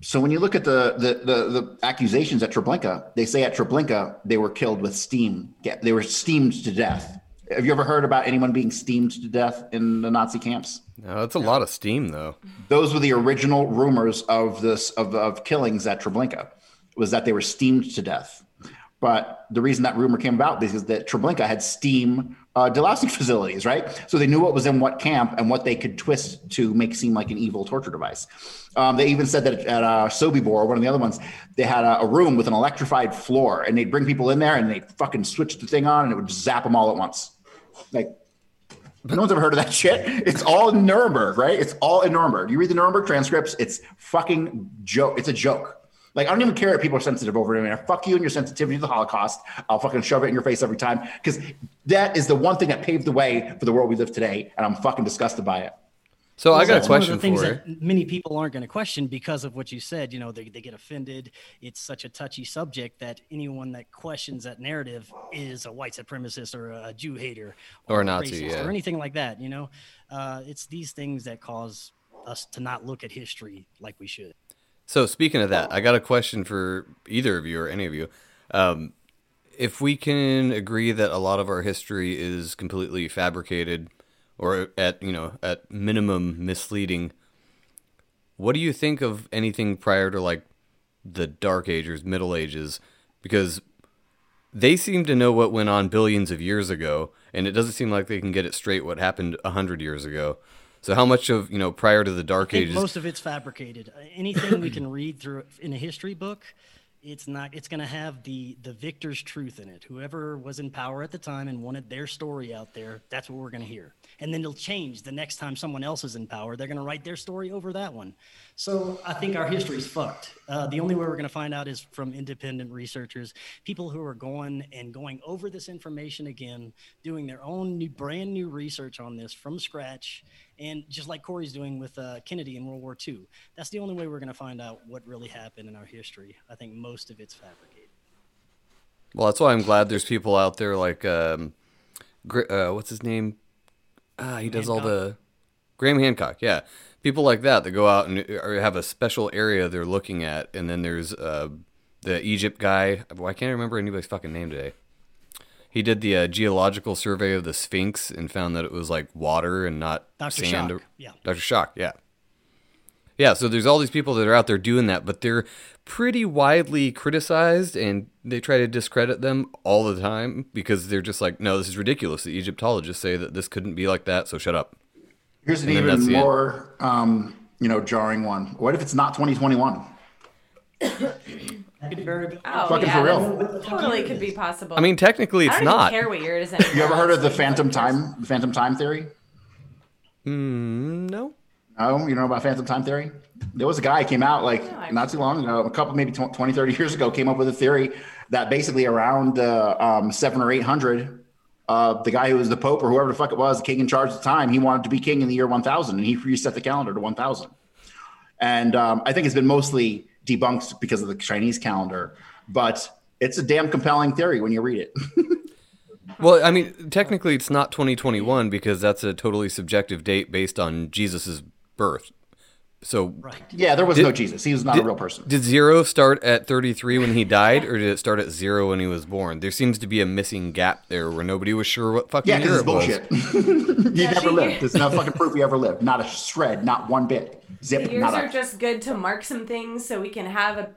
So when you look at the the the, the accusations at Treblinka, they say at Treblinka they were killed with steam. They were steamed to death Have you ever heard about anyone being steamed to death in the Nazi camps?
No, that's a lot of steam, though.
Those were the original rumors of this of, of killings at Treblinka, was that they were steamed to death. But the reason that rumor came about is that Treblinka had steam uh, delousing <laughs> facilities, right? So they knew what was in what camp and what they could twist to make seem like an evil torture device. Um, they even said that at uh, Sobibor, one of the other ones, they had a, a room with an electrified floor, and they'd bring people in there and they'd fucking switch the thing on, and it would zap them all at once. Like no one's ever heard of that <laughs> shit. It's all in Nuremberg, right? It's all in Nuremberg. You read the Nuremberg transcripts, it's fucking joke. It's a joke. Like I don't even care if people are sensitive over it. I mean, fuck you and your sensitivity to the Holocaust. I'll fucking shove it in your face every time because that is the one thing that paved the way for the world we live today, and I'm fucking disgusted by it.
So I got a
That's one of
question
the things
for you.
that many people aren't going to question because of what you said. You know, they, they get offended. It's such a touchy subject that anyone that questions that narrative is a white supremacist or a Jew hater
Or a Nazi,
racist
yeah.
or anything like that. You know, uh, it's these things that cause us to not look at history like we should.
So speaking of that, I got a question for either of you or any of you. Um, if we can agree that a lot of our history is completely fabricated, or at you know at minimum misleading, what do you think of anything prior to like the Dark Ages, Middle Ages? Because they seem to know what went on billions of years ago, and it doesn't seem like they can get it straight what happened a hundred years ago. So how much of you know prior to the Dark Ages?
most of it's fabricated. Uh, Anything we can read through in a history book, it's not. It's going to have the the victor's truth in it. Whoever was in power at the time and wanted their story out there, that's what we're going to hear. And then it'll change the next time someone else is in power. They're going to write their story over that one. So I think our history's fucked. Uh, the only way we're going to find out is from independent researchers, people who are going and going over this information again, doing their own new, brand new research on this from scratch, and just like Corey's doing with uh, Kennedy in World War II. That's the only way we're going to find out what really happened in our history. I think most of it's fabricated.
Well, that's why I'm glad there's people out there like um, uh, what's his name? Ah, he does all the Graham Hancock. Yeah, people like that that go out and have a special area they're looking at, and then there's uh, the Egypt guy. Well, I can't remember anybody's fucking name today. He did the uh, geological survey of the Sphinx and found that it was like water and not
Dr.
sand.
Schoch, yeah.
Dr. Schoch. Yeah. Yeah, so there's all these people that are out there doing that, but they're pretty widely criticized and they try to discredit them all the time because they're just like, no, this is ridiculous. The Egyptologists say that this couldn't be like that, so shut up.
Here's an
And
even more, um, you know, jarring one. What if it's not 2021?
That could
Oh,
Fucking
yeah,
for real.
totally could be possible.
I mean, technically,
I
it's
don't even
not.
care what year it is anymore.
You ever heard of the phantom time, the phantom time theory?
Mm, no.
No, you know about phantom time theory? There was a guy came out like
No,
not too long ago, a couple maybe tw- 20, 30 years ago, came up with a theory that basically around uh, um, seven or eight hundred, uh, the guy who was the pope or whoever the fuck it was, the king in charge at the time, he wanted to be king in the year one thousand, and he reset the calendar to one thousand. And um, I think it's been mostly debunked because of the Chinese calendar, but it's a damn compelling theory when you read it. <laughs>
Well, I mean, technically, it's not 2021 because that's a totally subjective date based on Jesus's birth. So,
right.
yeah, there was
Did-
no Jesus; he was not
did,
a real person.
Did zero start at 33 when he died, or did it start at zero when he was born? There seems to be a missing gap there where nobody was sure what fucking
Yeah,
year
because
it
it's
was.
bullshit. <laughs> he
Yeah,
never
she-
lived. There's no fucking proof he ever lived. Not a shred, not one bit. Zip,
The years
not
are
a.
just good to mark some things so we can have a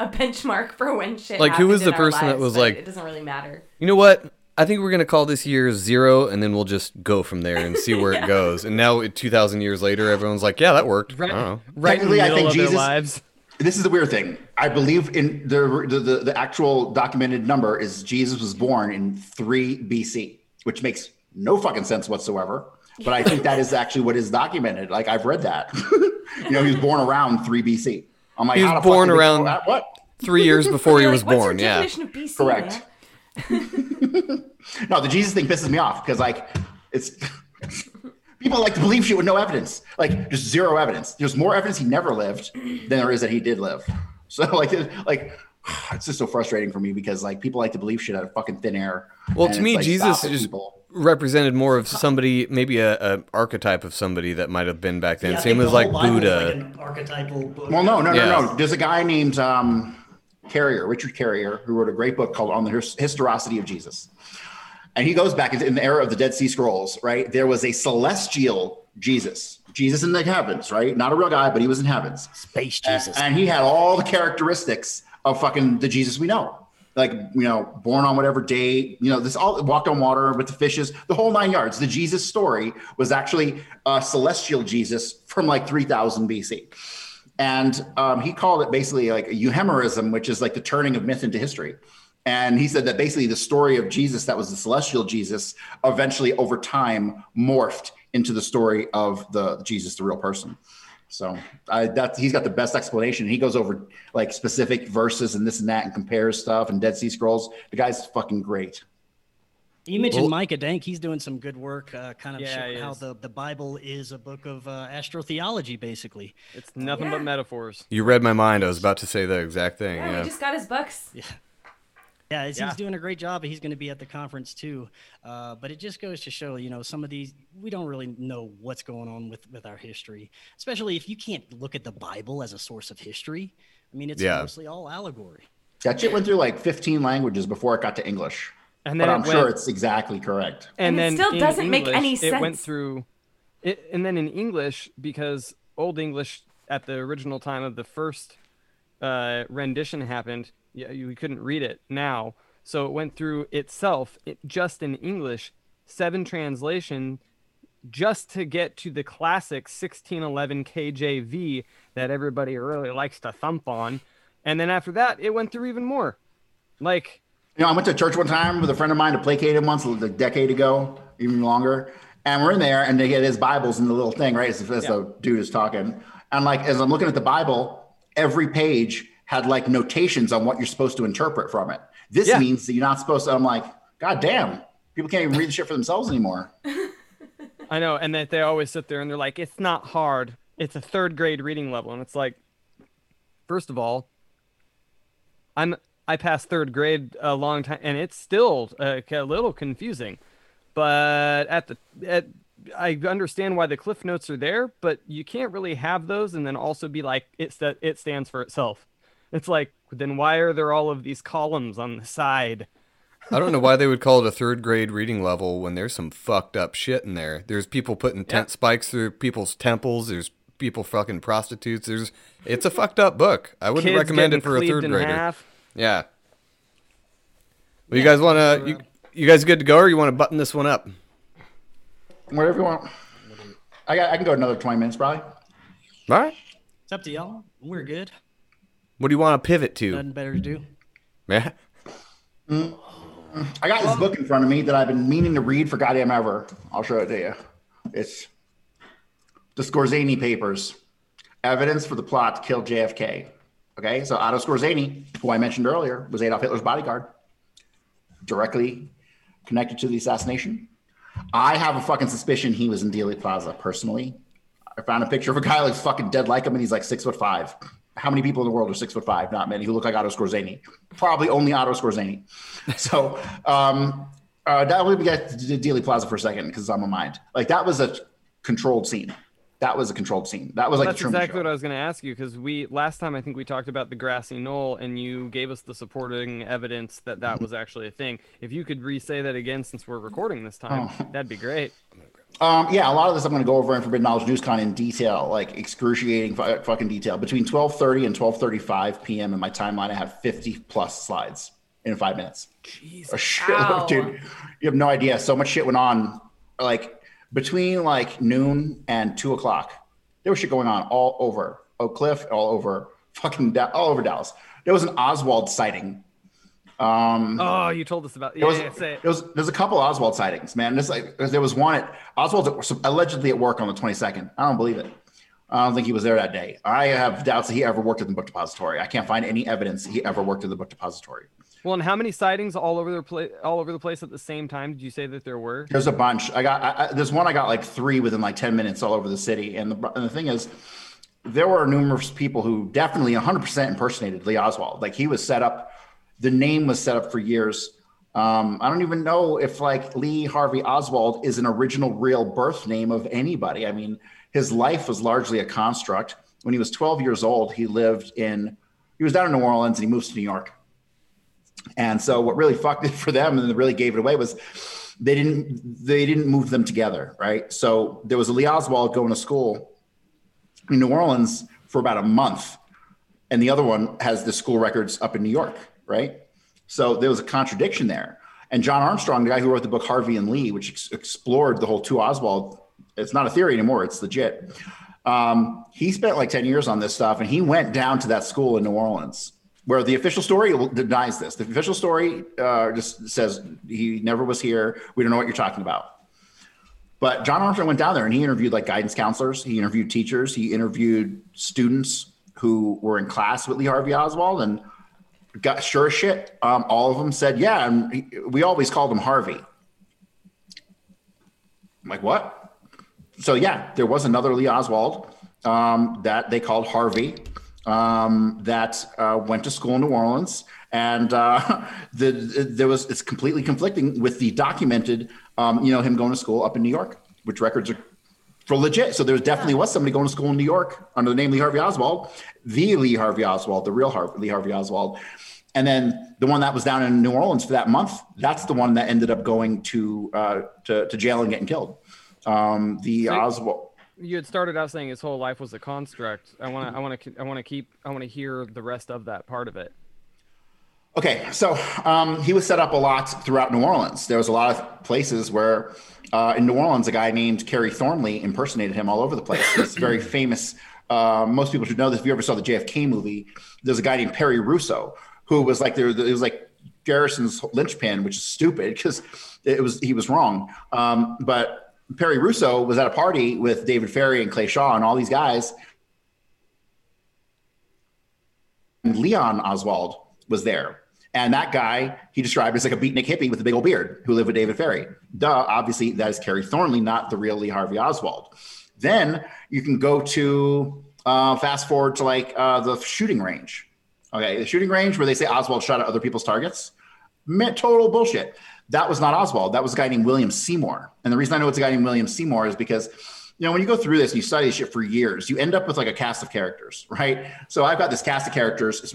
a benchmark for when shit.
Like, who was the
in our
person that was like-
It doesn't really matter.
You know what? I think we're gonna call this year zero, and then we'll just go from there and see where it <laughs> goes. And now, 2,000 years later, everyone's like, "Yeah, that worked." I don't know.
Right in the
Technically, I think
of
Jesus-
their lives.
This is the weird thing. I believe in the, the the the actual documented number is Jesus was born in three BC, which makes no fucking sense whatsoever. But I think that is actually what is documented. Like I've read that. <laughs> you know, he was born around three BC. I'm like,
He was
how
born around-
what?
Three years before he was born. Yeah.
definition of BC,
Correct.
man? <laughs>
No, the Jesus thing pisses me off because like it's <laughs> people like to believe shit with no evidence, like just zero evidence. There's more evidence he never lived than there is that he did live. <laughs> So like like <sighs> it's just so frustrating for me because like people like to believe shit out of fucking thin air.
Well, to me,
like,
Jesus
stop it,
is
people.
represented more of somebody, maybe a, a archetype of somebody that might have been back then.
Yeah,
Same as
the
like
whole Bible is
Buddha.
like an archetypal book.
Well, no, no,
Yeah.
no, no. There's a guy named um, Carrier, Richard Carrier, who wrote a great book called On the His- Historicity of Jesus. and he goes back in the era of the Dead Sea Scrolls, right? There was a celestial Jesus, Jesus in the heavens, right? Not a real guy, but he was in heavens.
Space
And-
Jesus.
And, he had all the characteristics of fucking the Jesus we know. Like, you know, born on whatever date, you know, this all walked on water with the fishes, the whole nine yards. The Jesus story was actually a celestial Jesus from like 3000 BC. And um, he called it basically like a euhemerism, which is like the turning of myth into history. And he said that basically the story of Jesus, that was the celestial Jesus, eventually over time morphed into the story of the Jesus, the real person. So I, that he's got the best explanation. He goes over like specific verses and this and that and compares stuff and Dead Sea Scrolls. The guy's fucking great.
You mentioned
Well-
Micah Dank. He's doing some good work, uh, kind of
Yeah,
showing
he
how
is.
the, the Bible is a book of uh, astrotheology, basically.
It's nothing but metaphors.
You read my mind. I was about to say the exact thing.
Yeah,
Yeah.
we just got his books.
Yeah, he's,
Yeah.
he's doing a great job. He's going to be at the conference too. Uh, but it just goes to show, you know, some of these we don't really know what's going on with with our history, especially if you can't look at the Bible as a source of history. I mean, it's
Yeah.
mostly all allegory.
That shit went through like 15 languages before it got to English.
And
but
then
I'm
it
sure it's exactly correct.
and,
And it
then
still doesn't make
English,
any
It went through, it, and then in English because Old English at the original time of the first uh, rendition happened, yeah, you couldn't read it now, so it went through itself, it, just in English, seven translation, just to get to the classic 1611 KJV that everybody really likes to thump on, and then after that, it went through even more, like.
You know, I went to church one time with a friend of mine to placate him once, a decade ago, even longer. And we're in there, and they get his Bibles in the little thing, right? As, as the dude is talking, and like as I'm looking at the Bible, every page had like notations on what you're supposed to interpret from it. This
Yeah.
means that you're not supposed to. I'm like, God damn, people can't even read the shit for themselves anymore. <laughs>
I know, and that they always sit there and they're like, "It's not hard. It's a third grade reading level," and it's like, first of all, I'm I passed third grade a long time, and it's still uh, a little confusing. But at the at, I understand why the cliff notes are there, but you can't really have those and then also be like, "It's that it stands for itself." It's like, then why are there all of these columns on the side?
I don't know why they would call it a third grade reading level when there's some fucked up shit in there. There's people putting tent spikes through people's temples. There's people fucking prostitutes. There's it's a fucked up book. I wouldn't
Kids
recommend it for a third grader.
half.
Yeah. Well, you guys want to you, you guys good to go, or you want to button this one up?
Whatever you want. I got. I can go another 20 minutes, probably.
All right.
It's up to y'all. We're good.
What do you want to pivot to?
Nothing better to do.
Yeah. Mm-hmm.
I got this book in front of me that I've been meaning to read for goddamn ever. I'll show it to you. It's the Skorzeny Papers, evidence for the plot to kill JFK. Okay, so Otto Skorzeny, who I mentioned earlier, was Adolf Hitler's bodyguard, directly connected to the assassination. I have a fucking suspicion he was in Dealey Plaza personally. I found a picture of a guy looks fucking dead like him, and he's like six foot five. How many people in the world are six foot five? Not many who look like Otto Skorzeny. Probably only Otto Skorzeny. <laughs> So um, uh, that would get to Dealey Plaza for a second because on my mind. Like that was a controlled scene. That was a controlled scene. That was like
That's exactly
Show.
what I was going to ask you because we last time I think we talked about the grassy knoll and you gave us the supporting evidence that
Mm-hmm.
that was actually a thing. If you could re-say that again since we're recording this time,
Oh.
that'd be great.
Um, yeah, a lot of this I'm going to go over in Forbidden Knowledge NewsCon in detail, like excruciating fu- fucking detail. Between 12:30 and 12:35 p.m. in my timeline, I have 50 plus slides in five minutes. Jeez, a shitload, dude. You have no idea. So much shit went on. Like between like noon and two o'clock, there was shit going on all over Oak Cliff, all over fucking Da- all over Dallas. There was an Oswald sighting. Um,
Oh, you told us about
there
yeah,
was,
yeah, say it.
there was there's a couple Oswald sightings, man. There's like there was one at Oswald's allegedly at work on the 22nd. I don't believe it. I don't think he was there that day. I have doubts that he ever worked at the book depository. I can't find any evidence he ever worked at the book depository.
Well, and how many sightings all over the place all over the place at the same time did you say that there were?
There's a bunch. I got I, I, there's one I got like three within like 10 minutes all over the city. And the, and the thing is, there were numerous people who definitely 100% impersonated Lee Oswald. Like he was set up, the name was set up for years. Um, I don't even know if like Lee Harvey Oswald is an original real birth name of anybody. I mean, his life was largely a construct. When he was 12 years old, he lived in, he was down in New Orleans and he moves to New York. And so what really fucked it <laughs> for them and really gave it away was they didn't they didn't move them together, right? So there was a Lee Oswald going to school in New Orleans for about a month, and the other one has the school records up in New York, right? So there was a contradiction there. And John Armstrong, the guy who wrote the book Harvey and Lee, which ex- explored the whole two Oswald, it's not a theory anymore; it's legit. Um, he spent like ten years on this stuff, and he went down to that school in New Orleans where the official story denies this. The official story uh, just says he never was here. We don't know what you're talking about. But John Armstrong went down there and he interviewed like guidance counselors. He interviewed teachers. He interviewed students who were in class with Lee Harvey Oswald and got sure as shit. Um, all of them said, yeah. And he, we always called him Harvey. I'm like, what? So yeah, there was another Lee Oswald um, that they called Harvey um, that uh, went to school in New Orleans, and uh, <laughs> the, there was it's completely conflicting with the documented, um, you know, him going to school up in New York, which records are for legit. So there definitely was somebody going to school in New York under the name Lee Harvey Oswald, the Lee Harvey Oswald, the real Har- Lee Harvey Oswald. And then the one that was down in New Orleans for that month, that's the one that ended up going to uh, to, to jail and getting killed. Um, the Oswald.
You had started out saying his whole life was a construct. I want to, I want to, I want to keep, I want to hear the rest of that part of it.
Okay, so um, he was set up a lot throughout New Orleans. There was a lot of places where, uh, in New Orleans, a guy named Kerry Thornley impersonated him all over the place. It's very famous. Uh, most people should know this. If you ever saw the JFK movie, there's a guy named Perry Russo who was like there. It was like Garrison's linchpin, which is stupid because it was he was wrong. Um, but Perry Russo was at a party with David Ferrie and Clay Shaw and all these guys. And Leon Oswald was there. And that guy he described as like a beatnik hippie with a big old beard who lived with David Ferrie. Duh, obviously that is Kerry Thornley, not the real Lee Harvey Oswald. Then you can go to uh, fast forward to like uh, the shooting range. Okay, the shooting range where they say Oswald shot at other people's targets. Man, total bullshit. That was not Oswald. That was a guy named William Seymour. And the reason I know it's a guy named William Seymour is because, you know, when you go through this and you study this shit for years, you end up with like a cast of characters, right? So I've got this cast of characters. It's,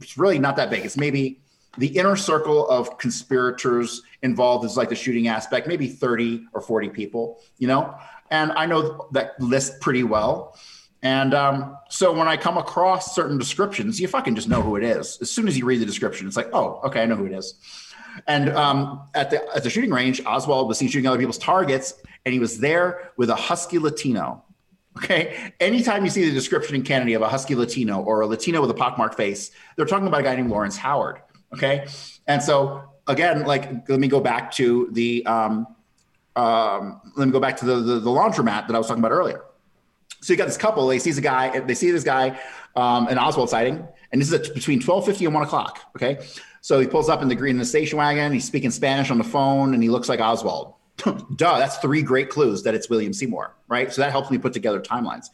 it's really not that big. It's maybe the inner circle of conspirators involved is like the shooting aspect, maybe 30 or 40 people, you know? And I know that list pretty well. And um, so when I come across certain descriptions, you fucking just know who it is. As soon as you read the description, it's like, oh, okay, I know who it is. And um, at the at the shooting range, Oswald was seen shooting other people's targets, and he was there with a husky Latino. Okay. Anytime you see the description in Kennedy of a husky Latino or a Latino with a pockmarked face, they're talking about a guy named Lawrence Howard. Okay. And so again, like let me go back to the um, um, let me go back to the, the the laundromat that I was talking about earlier. So you got this couple. They sees a guy. They see this guy, um, an Oswald sighting, and this is at between twelve fifty and one o'clock. Okay, so he pulls up in the green in the station wagon. He's speaking Spanish on the phone, and he looks like Oswald. <laughs> Duh, that's three great clues that it's William Seymour, right? So that helps me put together timelines.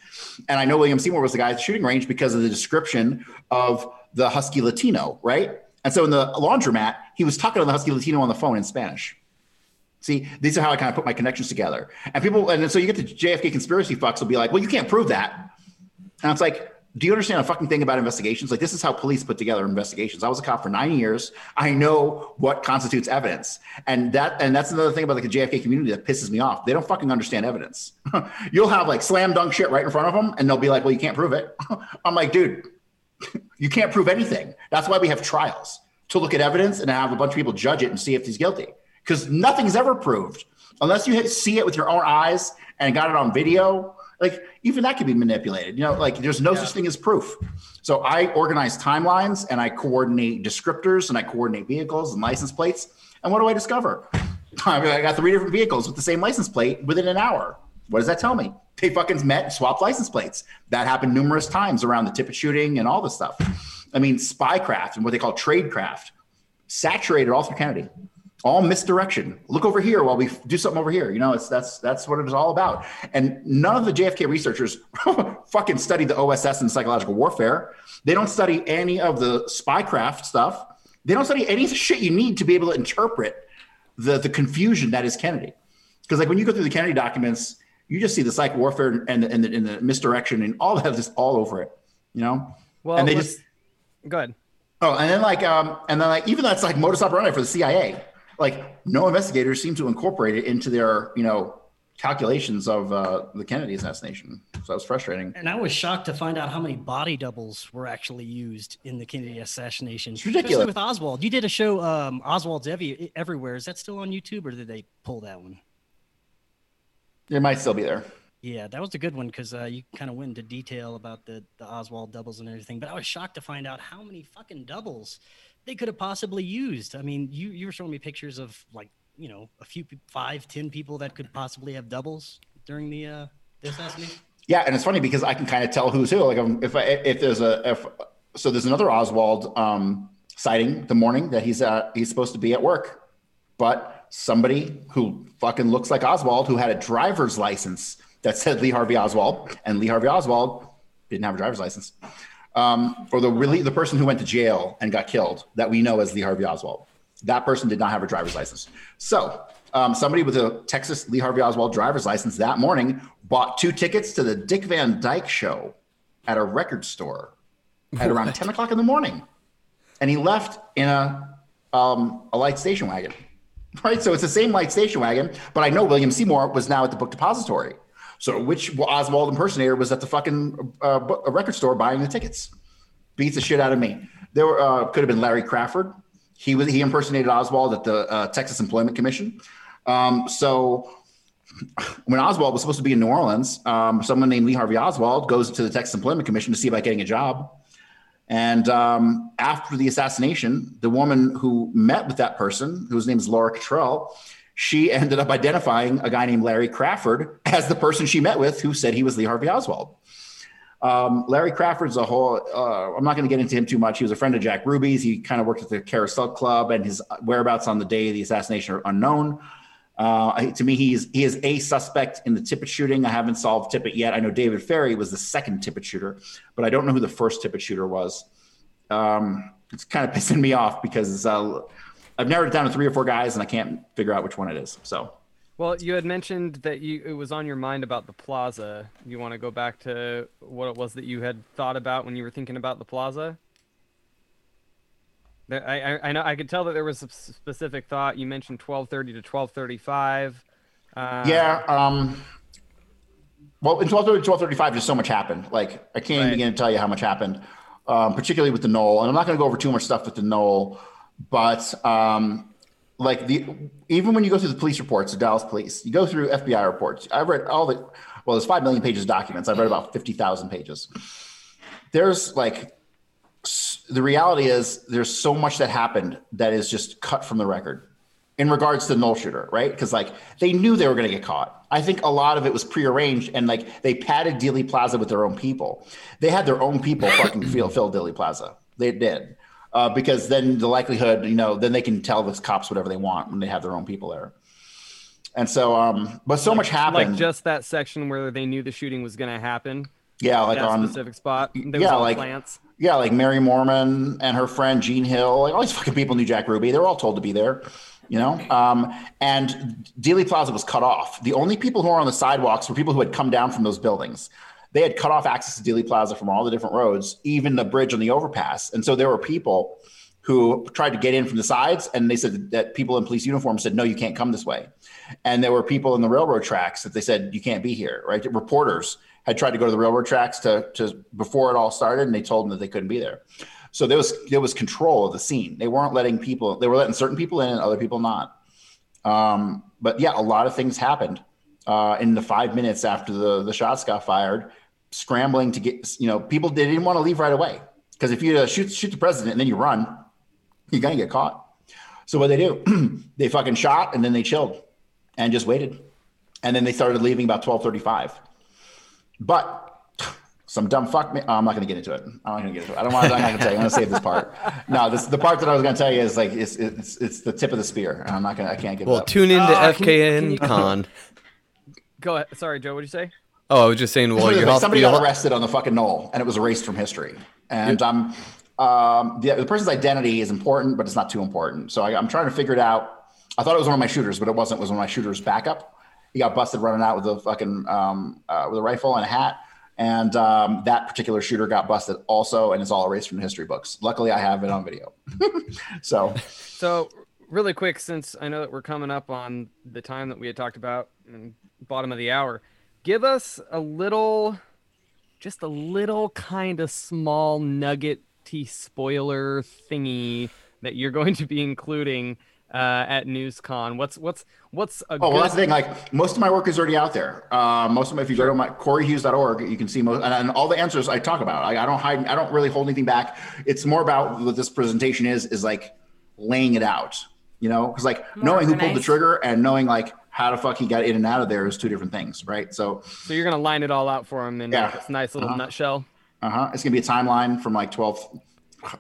And I know William Seymour was the guy at the shooting range because of the description of the husky Latino, right? And so in the laundromat, he was talking to the husky Latino on the phone in Spanish. See, these are how I kind of put my connections together. And people, and so you get the JFK conspiracy fucks will be like, well, you can't prove that. And it's like, do you understand a fucking thing about investigations? Like, this is how police put together investigations. I was a cop for nine years. I know what constitutes evidence. And that, and that's another thing about like the JFK community that pisses me off. They don't fucking understand evidence. <laughs> You'll have like slam dunk shit right in front of them, and they'll be like, well, you can't prove it. <laughs> I'm like, dude, <laughs> you can't prove anything. That's why we have trials to look at evidence and have a bunch of people judge it and see if he's guilty because nothing's ever proved unless you see it with your own eyes and got it on video. Like even that can be manipulated. You know, like there's no such thing as proof. So I organize timelines and I coordinate descriptors and I coordinate vehicles and license plates. And what do I discover? <laughs> I, mean, I got three different vehicles with the same license plate within an hour. What does that tell me? They fucking met swapped license plates. That happened numerous times around the Tippit shooting and all this stuff. I mean, spycraft and what they call tradecraft saturated all through Kennedy all misdirection. Look over here while we do something over here. You know, it's that's that's what it is all about. And none of the JFK researchers <laughs> fucking study the OSS and psychological warfare. They don't study any of the spycraft stuff. They don't study any shit you need to be able to interpret the the confusion that is Kennedy. Because like when you go through the Kennedy documents, you just see the psych warfare and the, and the, and the misdirection and all that just all over it. You know,
Well,
and they just
go ahead.
Oh, and then like um, and then like even that's like modus operandi for the CIA. Like no investigators seem to incorporate it into their you know calculations of uh, the Kennedy assassination. So that was frustrating.
And I was shocked to find out how many body doubles were actually used in the Kennedy assassination. It's
ridiculous.
with Oswald. You did a show, um, Oswald's Every- Everywhere. Is that still on YouTube or did they pull that one?
It might still be there.
Yeah, that was a good one because uh, you kind of went into detail about the, the Oswald doubles and everything. But I was shocked to find out how many fucking doubles they could have possibly used. I mean, you, you were showing me pictures of like, you know, a few, five, ten people that could possibly have doubles during the, uh, the assassination.
Yeah, and it's funny because I can kind of tell who's who. Like um, if I, if there's a if so there's another Oswald um, sighting the morning that he's uh, he's supposed to be at work, but somebody who fucking looks like Oswald who had a driver's license that said Lee Harvey Oswald and Lee Harvey Oswald didn't have a driver's license, um, or the really the person who went to jail and got killed that we know as Lee Harvey Oswald. That person did not have a driver's license. So um, somebody with a Texas Lee Harvey Oswald driver's license that morning bought two tickets to the Dick Van Dyke show at a record store at around 10 o'clock in the morning. And he left in a, um, a light station wagon. <laughs> Right. So it's the same light station wagon, but I know William Seymour was now at the book depository. So which Oswald impersonator was at the fucking uh, record store buying the tickets? Beats the shit out of me. There were, uh, could have been Larry Crafard. He was he impersonated Oswald at the uh, Texas Employment Commission. Um, so when Oswald was supposed to be in New Orleans, um, someone named Lee Harvey Oswald goes to the Texas Employment Commission to see about getting a job. And um, after the assassination, the woman who met with that person, whose name is Laura Kittrell, she ended up identifying a guy named Larry Crafard as the person she met with who said he was Lee Harvey Oswald. Um, Larry Crafard's a whole, uh, I'm not going to get into him too much. He was a friend of Jack Ruby's. He kind of worked at the Carousel Club, and his whereabouts on the day of the assassination are unknown. Uh, to me, he's he is a suspect in the Tippit shooting. I haven't solved Tippit yet. I know David Ferrie was the second Tippit shooter, but I don't know who the first Tippit shooter was. Um, it's kind of <laughs> pissing me off because uh, I've narrowed it down to three or four guys, and I can't figure out which one it is. So
Well, you had mentioned that you it was on your mind about the plaza. You want to go back to what it was that you had thought about when you were thinking about the plaza? I, I I know I could tell that there was a specific thought. You mentioned 12:30 to 12:35. Uh,
yeah. Um, well, in 1230 1235, just so much happened. Like, I can't even
Right.
begin to tell you how much happened, um, particularly with the Knoll. And I'm not going to go over too much stuff with the Knoll, but um, like the even when you go through the police reports, the Dallas police, you go through FBI reports. I've read all the well, there's five million pages of documents. I've read about 50,000 pages. There's like the reality is there's so much that happened that is just cut from the record in regards to the null shooter, right? Because like they knew they were going to get caught. I think a lot of it was prearranged, and like they padded Dealey Plaza with their own people. They had their own people fucking fill fill Dealey Plaza. They did uh, because then the likelihood, you know, then they can tell the cops whatever they want when they have their own people there. And so, um, but so much happened.
Like just that section where they knew the shooting was going to happen.
yeah, like
that
on
specific spot. There
yeah, like
plants.
yeah, like Mary Moorman and her friend Jean Hill, like all these fucking people knew Jack Ruby. They were all told to be there, you know. Um, and Dealey Plaza was cut off. The only people who were on the sidewalks were people who had come down from those buildings. They had cut off access to Dealey Plaza from all the different roads, even the bridge on the overpass. And so there were people who tried to get in from the sides, and they said that people in police uniforms said, "No, you can't come this way." And there were people in the railroad tracks that they said, "You can't be here." Right? Reporters had tried to go to the railroad tracks to to before it all started, and they told them that they couldn't be there. So there was there was control of the scene. They weren't letting people. They were letting certain people in and other people not. Um, but yeah, a lot of things happened uh, in the five minutes after the the shots got fired. Scrambling to get, you know, people they didn't want to leave right away because if you uh, shoot shoot the president and then you run, you're gonna get caught. So what they do, <clears throat> they fucking shot and then they chilled and just waited, and then they started leaving about twelve thirty five. But some dumb fuck me. oh, I'm not going to get into it. I'm not going to get into it. I don't want. I'm not going to tell you. I'm going to save this part. No, this the part that I was going to tell you is like it's it's it's the tip of the spear. I'm not going. to I can't give.
Well,
it up.
tune into
can you-
FKN
can you-
Con. <laughs>
Go ahead. Sorry, Joe. What did you say?
Oh, I was just saying. Well,
Somebody-
you have
somebody got arrested on the fucking knoll, and it was erased from history. And um, um, the, the person's identity is important, but it's not too important. So I, I'm trying to figure it out. I thought it was one of my shooters, but it wasn't. It was one of my shooters' backup. He got busted running out with a fucking um, uh, with a rifle and a hat. And um, that particular shooter got busted also, and it's all erased from the history books. Luckily, I have it on video. <laughs> so
So, really quick, since I know that we're coming up on the time that we had talked about, bottom of the hour, give us a little, just a little kind of small nuggety spoiler thingy that you're going to be including uh, at NewsCon. What's what's what's a
Oh,
good
well, that's the thing. Like most of my work is already out there. Uh, most of my, if you go to my coreyhughes.org, you can see most and, and all the answers I talk about. I, I don't hide. I don't really hold anything back. It's more about what this presentation is is like laying it out. You know, because like
More
knowing who pulled the trigger and knowing like how the fuck he got in and out of there is two different things, right? So
So you're gonna line it all out for him in
Yeah.
like this nice little
Uh-huh.
nutshell.
Uh huh. It's gonna be a timeline from like twelve.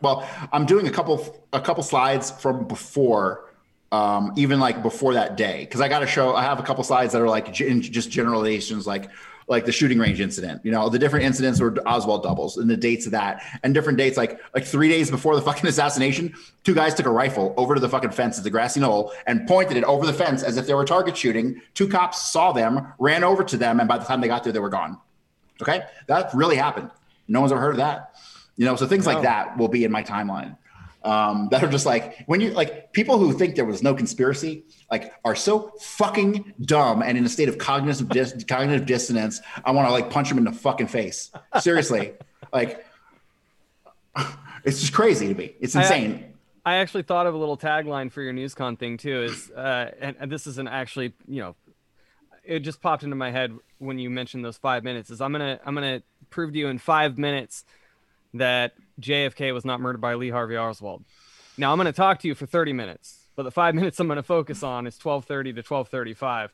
Well, I'm doing a couple a couple slides from before, um, even like before that day, because I got to show. I have a couple slides that are like gen- just generalizations, like like the shooting range incident. You know, the different incidents where Oswald doubles and the dates of that, and different dates like like three days before the fucking <laughs> assassination, two guys took a rifle over to the fucking fence at the grassy knoll and pointed it over the fence as if they were target shooting. Two cops saw them, ran over to them, and by the time they got there, they were gone. Okay, that really happened. No one's ever heard of that. You know, so things like that will be in my timeline. Um, <laughs> that are just like when you like people who think there was no conspiracy, like are so fucking dumb and in a state of cognitive dis- <laughs> cognitive dissonance. I want to like punch them in the fucking face. Seriously, <laughs> like it's just crazy to me. It's
I-
insane.
I actually thought of a little tagline for your NewsCon thing too. Is uh, and, and this isn't actually you know, it just popped into my head when you mentioned those five minutes. Is I'm gonna I'm gonna prove to you in five minutes that JFK was not murdered by Lee Harvey Oswald. Now I'm gonna talk to you for 30 minutes, but the five <laughs> minutes I'm gonna focus on is 12:30 to 12:35.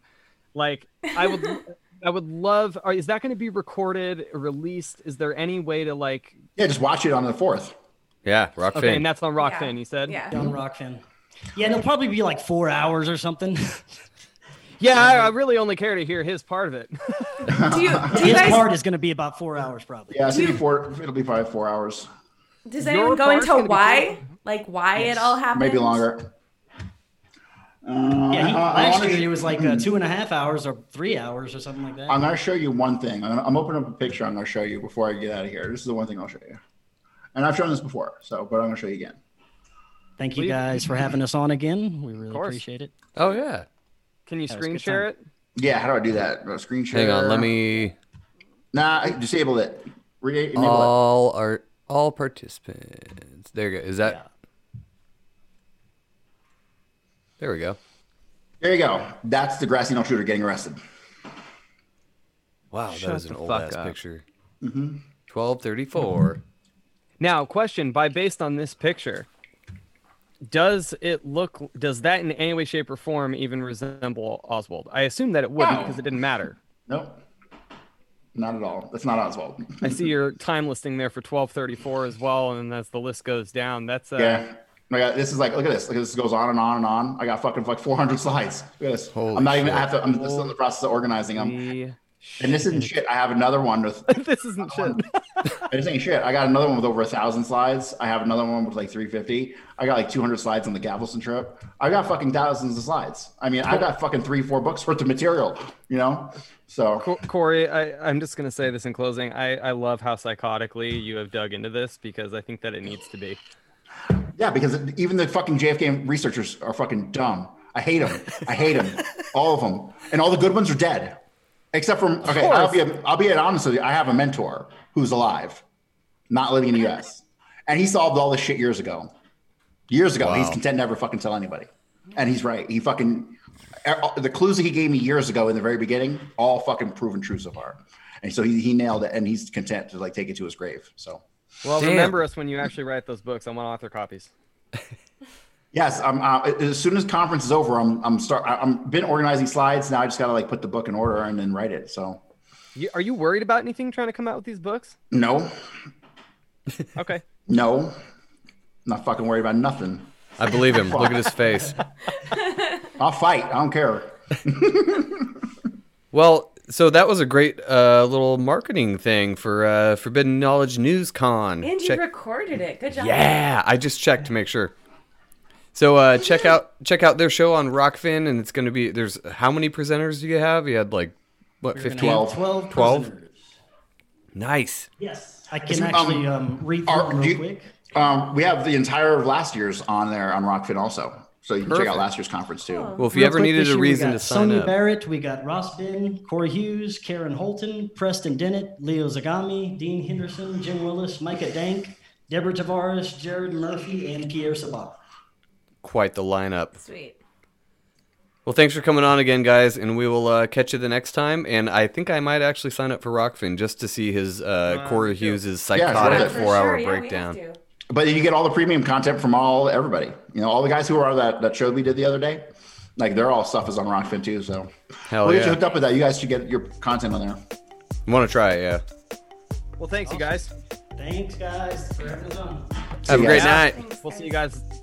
Like I would. <laughs> I would love. Is that going to be recorded, released? Is there any way to like?
yeah, just watch it on the fourth.
Yeah, Rokfin.
Okay, and that's on Rokfin.
Yeah.
You said.
Yeah.
on Rokfin. Yeah, and it'll probably be like four hours or something. <laughs>
Yeah, I, I really only care to hear his part of it. <laughs>
Do you, do you
His
guys?
part is going to be about four hours, probably.
Yeah, it's gonna be four. It'll be probably four hours,
Does
Your
anyone go into why, like why it all happened?
maybe longer. Uh,
Yeah, he,
I- I
last
wanna-
year it was like uh, two and a half hours or three hours or something like that.
I'm going to show you one thing. I'm, I'm opening up a picture. I'm going to show you before I get out of here. This is the one thing I'll show you. And I've shown this before, so but I'm going to show you again.
Thank you
Please.
guys for having us on again. We really appreciate it.
Oh yeah.
Can you
That
screen share
time.
it?
Yeah, how do I do that? Screen share.
Hang on. Let me.
Nah, I disable it. Re- enable
Oh.
it.
All are all participants. There you go. Is that?
Yeah.
There we go.
There you go. That's the grassy knoll shooter getting arrested.
Wow, that
Shut
is an old ass
up.
picture.
Mm-hmm.
Twelve thirty four.
Now, question: By based on this picture, does it look? Does that in any way, shape, or form even resemble Oswald? I assume that it wouldn't
No.
because it didn't matter.
Nope. Not at all. That's not Oswald. <laughs>
I see your time listing there for twelve thirty four as well, and as the list goes down, that's uh,
yeah. I got, this is like, look at this. Look at this. goes on and on and on. I got fucking like 400 slides. Look at this.
Holy
I'm not even. I have to, I'm still in the process of organizing them. And this isn't shit. I have another one with, <laughs>
this isn't shit.
this ain't shit. I got another one with over a thousand slides. I have another one with like 350. I got like 200 slides on the Galveston trip. I got fucking thousands of slides. I mean, I got fucking three, four books worth of material, you know? So
Corey, I, I'm just gonna say this in closing. I, I love how psychotically you have dug into this because I think that it needs to be.
yeah, because even the fucking JFK researchers are fucking dumb. I hate them. I hate them. all of them. And all the good ones are dead. Except for, okay, I'll be, I'll be honest with you. I have a mentor who's alive, not living in the US. And he solved all this shit years ago. Years ago. He's content to never fucking tell anybody. And he's right. He fucking, er, the clues that he gave me years ago in the very beginning, all fucking proven true so far. And so he, he nailed it and he's content to like take it to his grave. So.
Well,
Damn.
remember us when you actually write those books. I want author copies. <laughs>
Yes, I'm. Uh, as soon as conference is over, I'm. I'm start. I- I'm been organizing slides now. I just gotta like put the book in order and then write it. So
You, are you worried about anything trying to come out with these books?
no,
Okay.
no, not fucking worried about nothing.
I believe him. Look at his <laughs> face.
I'll fight. I don't care. <laughs>
Well, so that was a great uh, little marketing thing for uh, Forbidden Knowledge News Con.
And you
Check-
recorded it. Good job.
yeah, I just checked to make sure. So uh, check out check out their show on Rokfin, and it's going to be. There's how many presenters do you have? You had like what
We're
fifteen?
12.
12.
12? Nice.
Yes. I can
um,
actually um, read through them real
you-
quick.
Um, we have the entire of last year's on there on Rokfin also. So you can check out last year's conference too.
Well, if you
Real
ever needed a
year we
reason
got
to sign
Sonia
up,
Barrett, we got Ross Ben, Corey Hughes, Karen Holton, Preston Dennett, Leo Zagami, Dean Henderson, Jim Willis, Micah Dank, Deborah Tavares, Jared Murphy, and Pierre Sabat.
Quite the lineup.
Sweet.
Well, thanks for coming on again, guys, and we will uh, catch you the next time. And I think I might actually sign up for Rokfin just to see his uh, Corey Hughes' psychotic
worth it.
For
four-hour
sure, yeah, we have
breakdown.
to.
But you get all the premium content from all everybody. You know, all the guys who were on that, that show we did the other day. Like their all stuff is on Rokfin too. So
Hell
we'll get you hooked up with that. You guys should get your content on there.
Want to try it? Yeah.
Well, thanks, you guys.
Thanks, guys, for having us on.
Have a great
guys.
night.
We'll see you guys.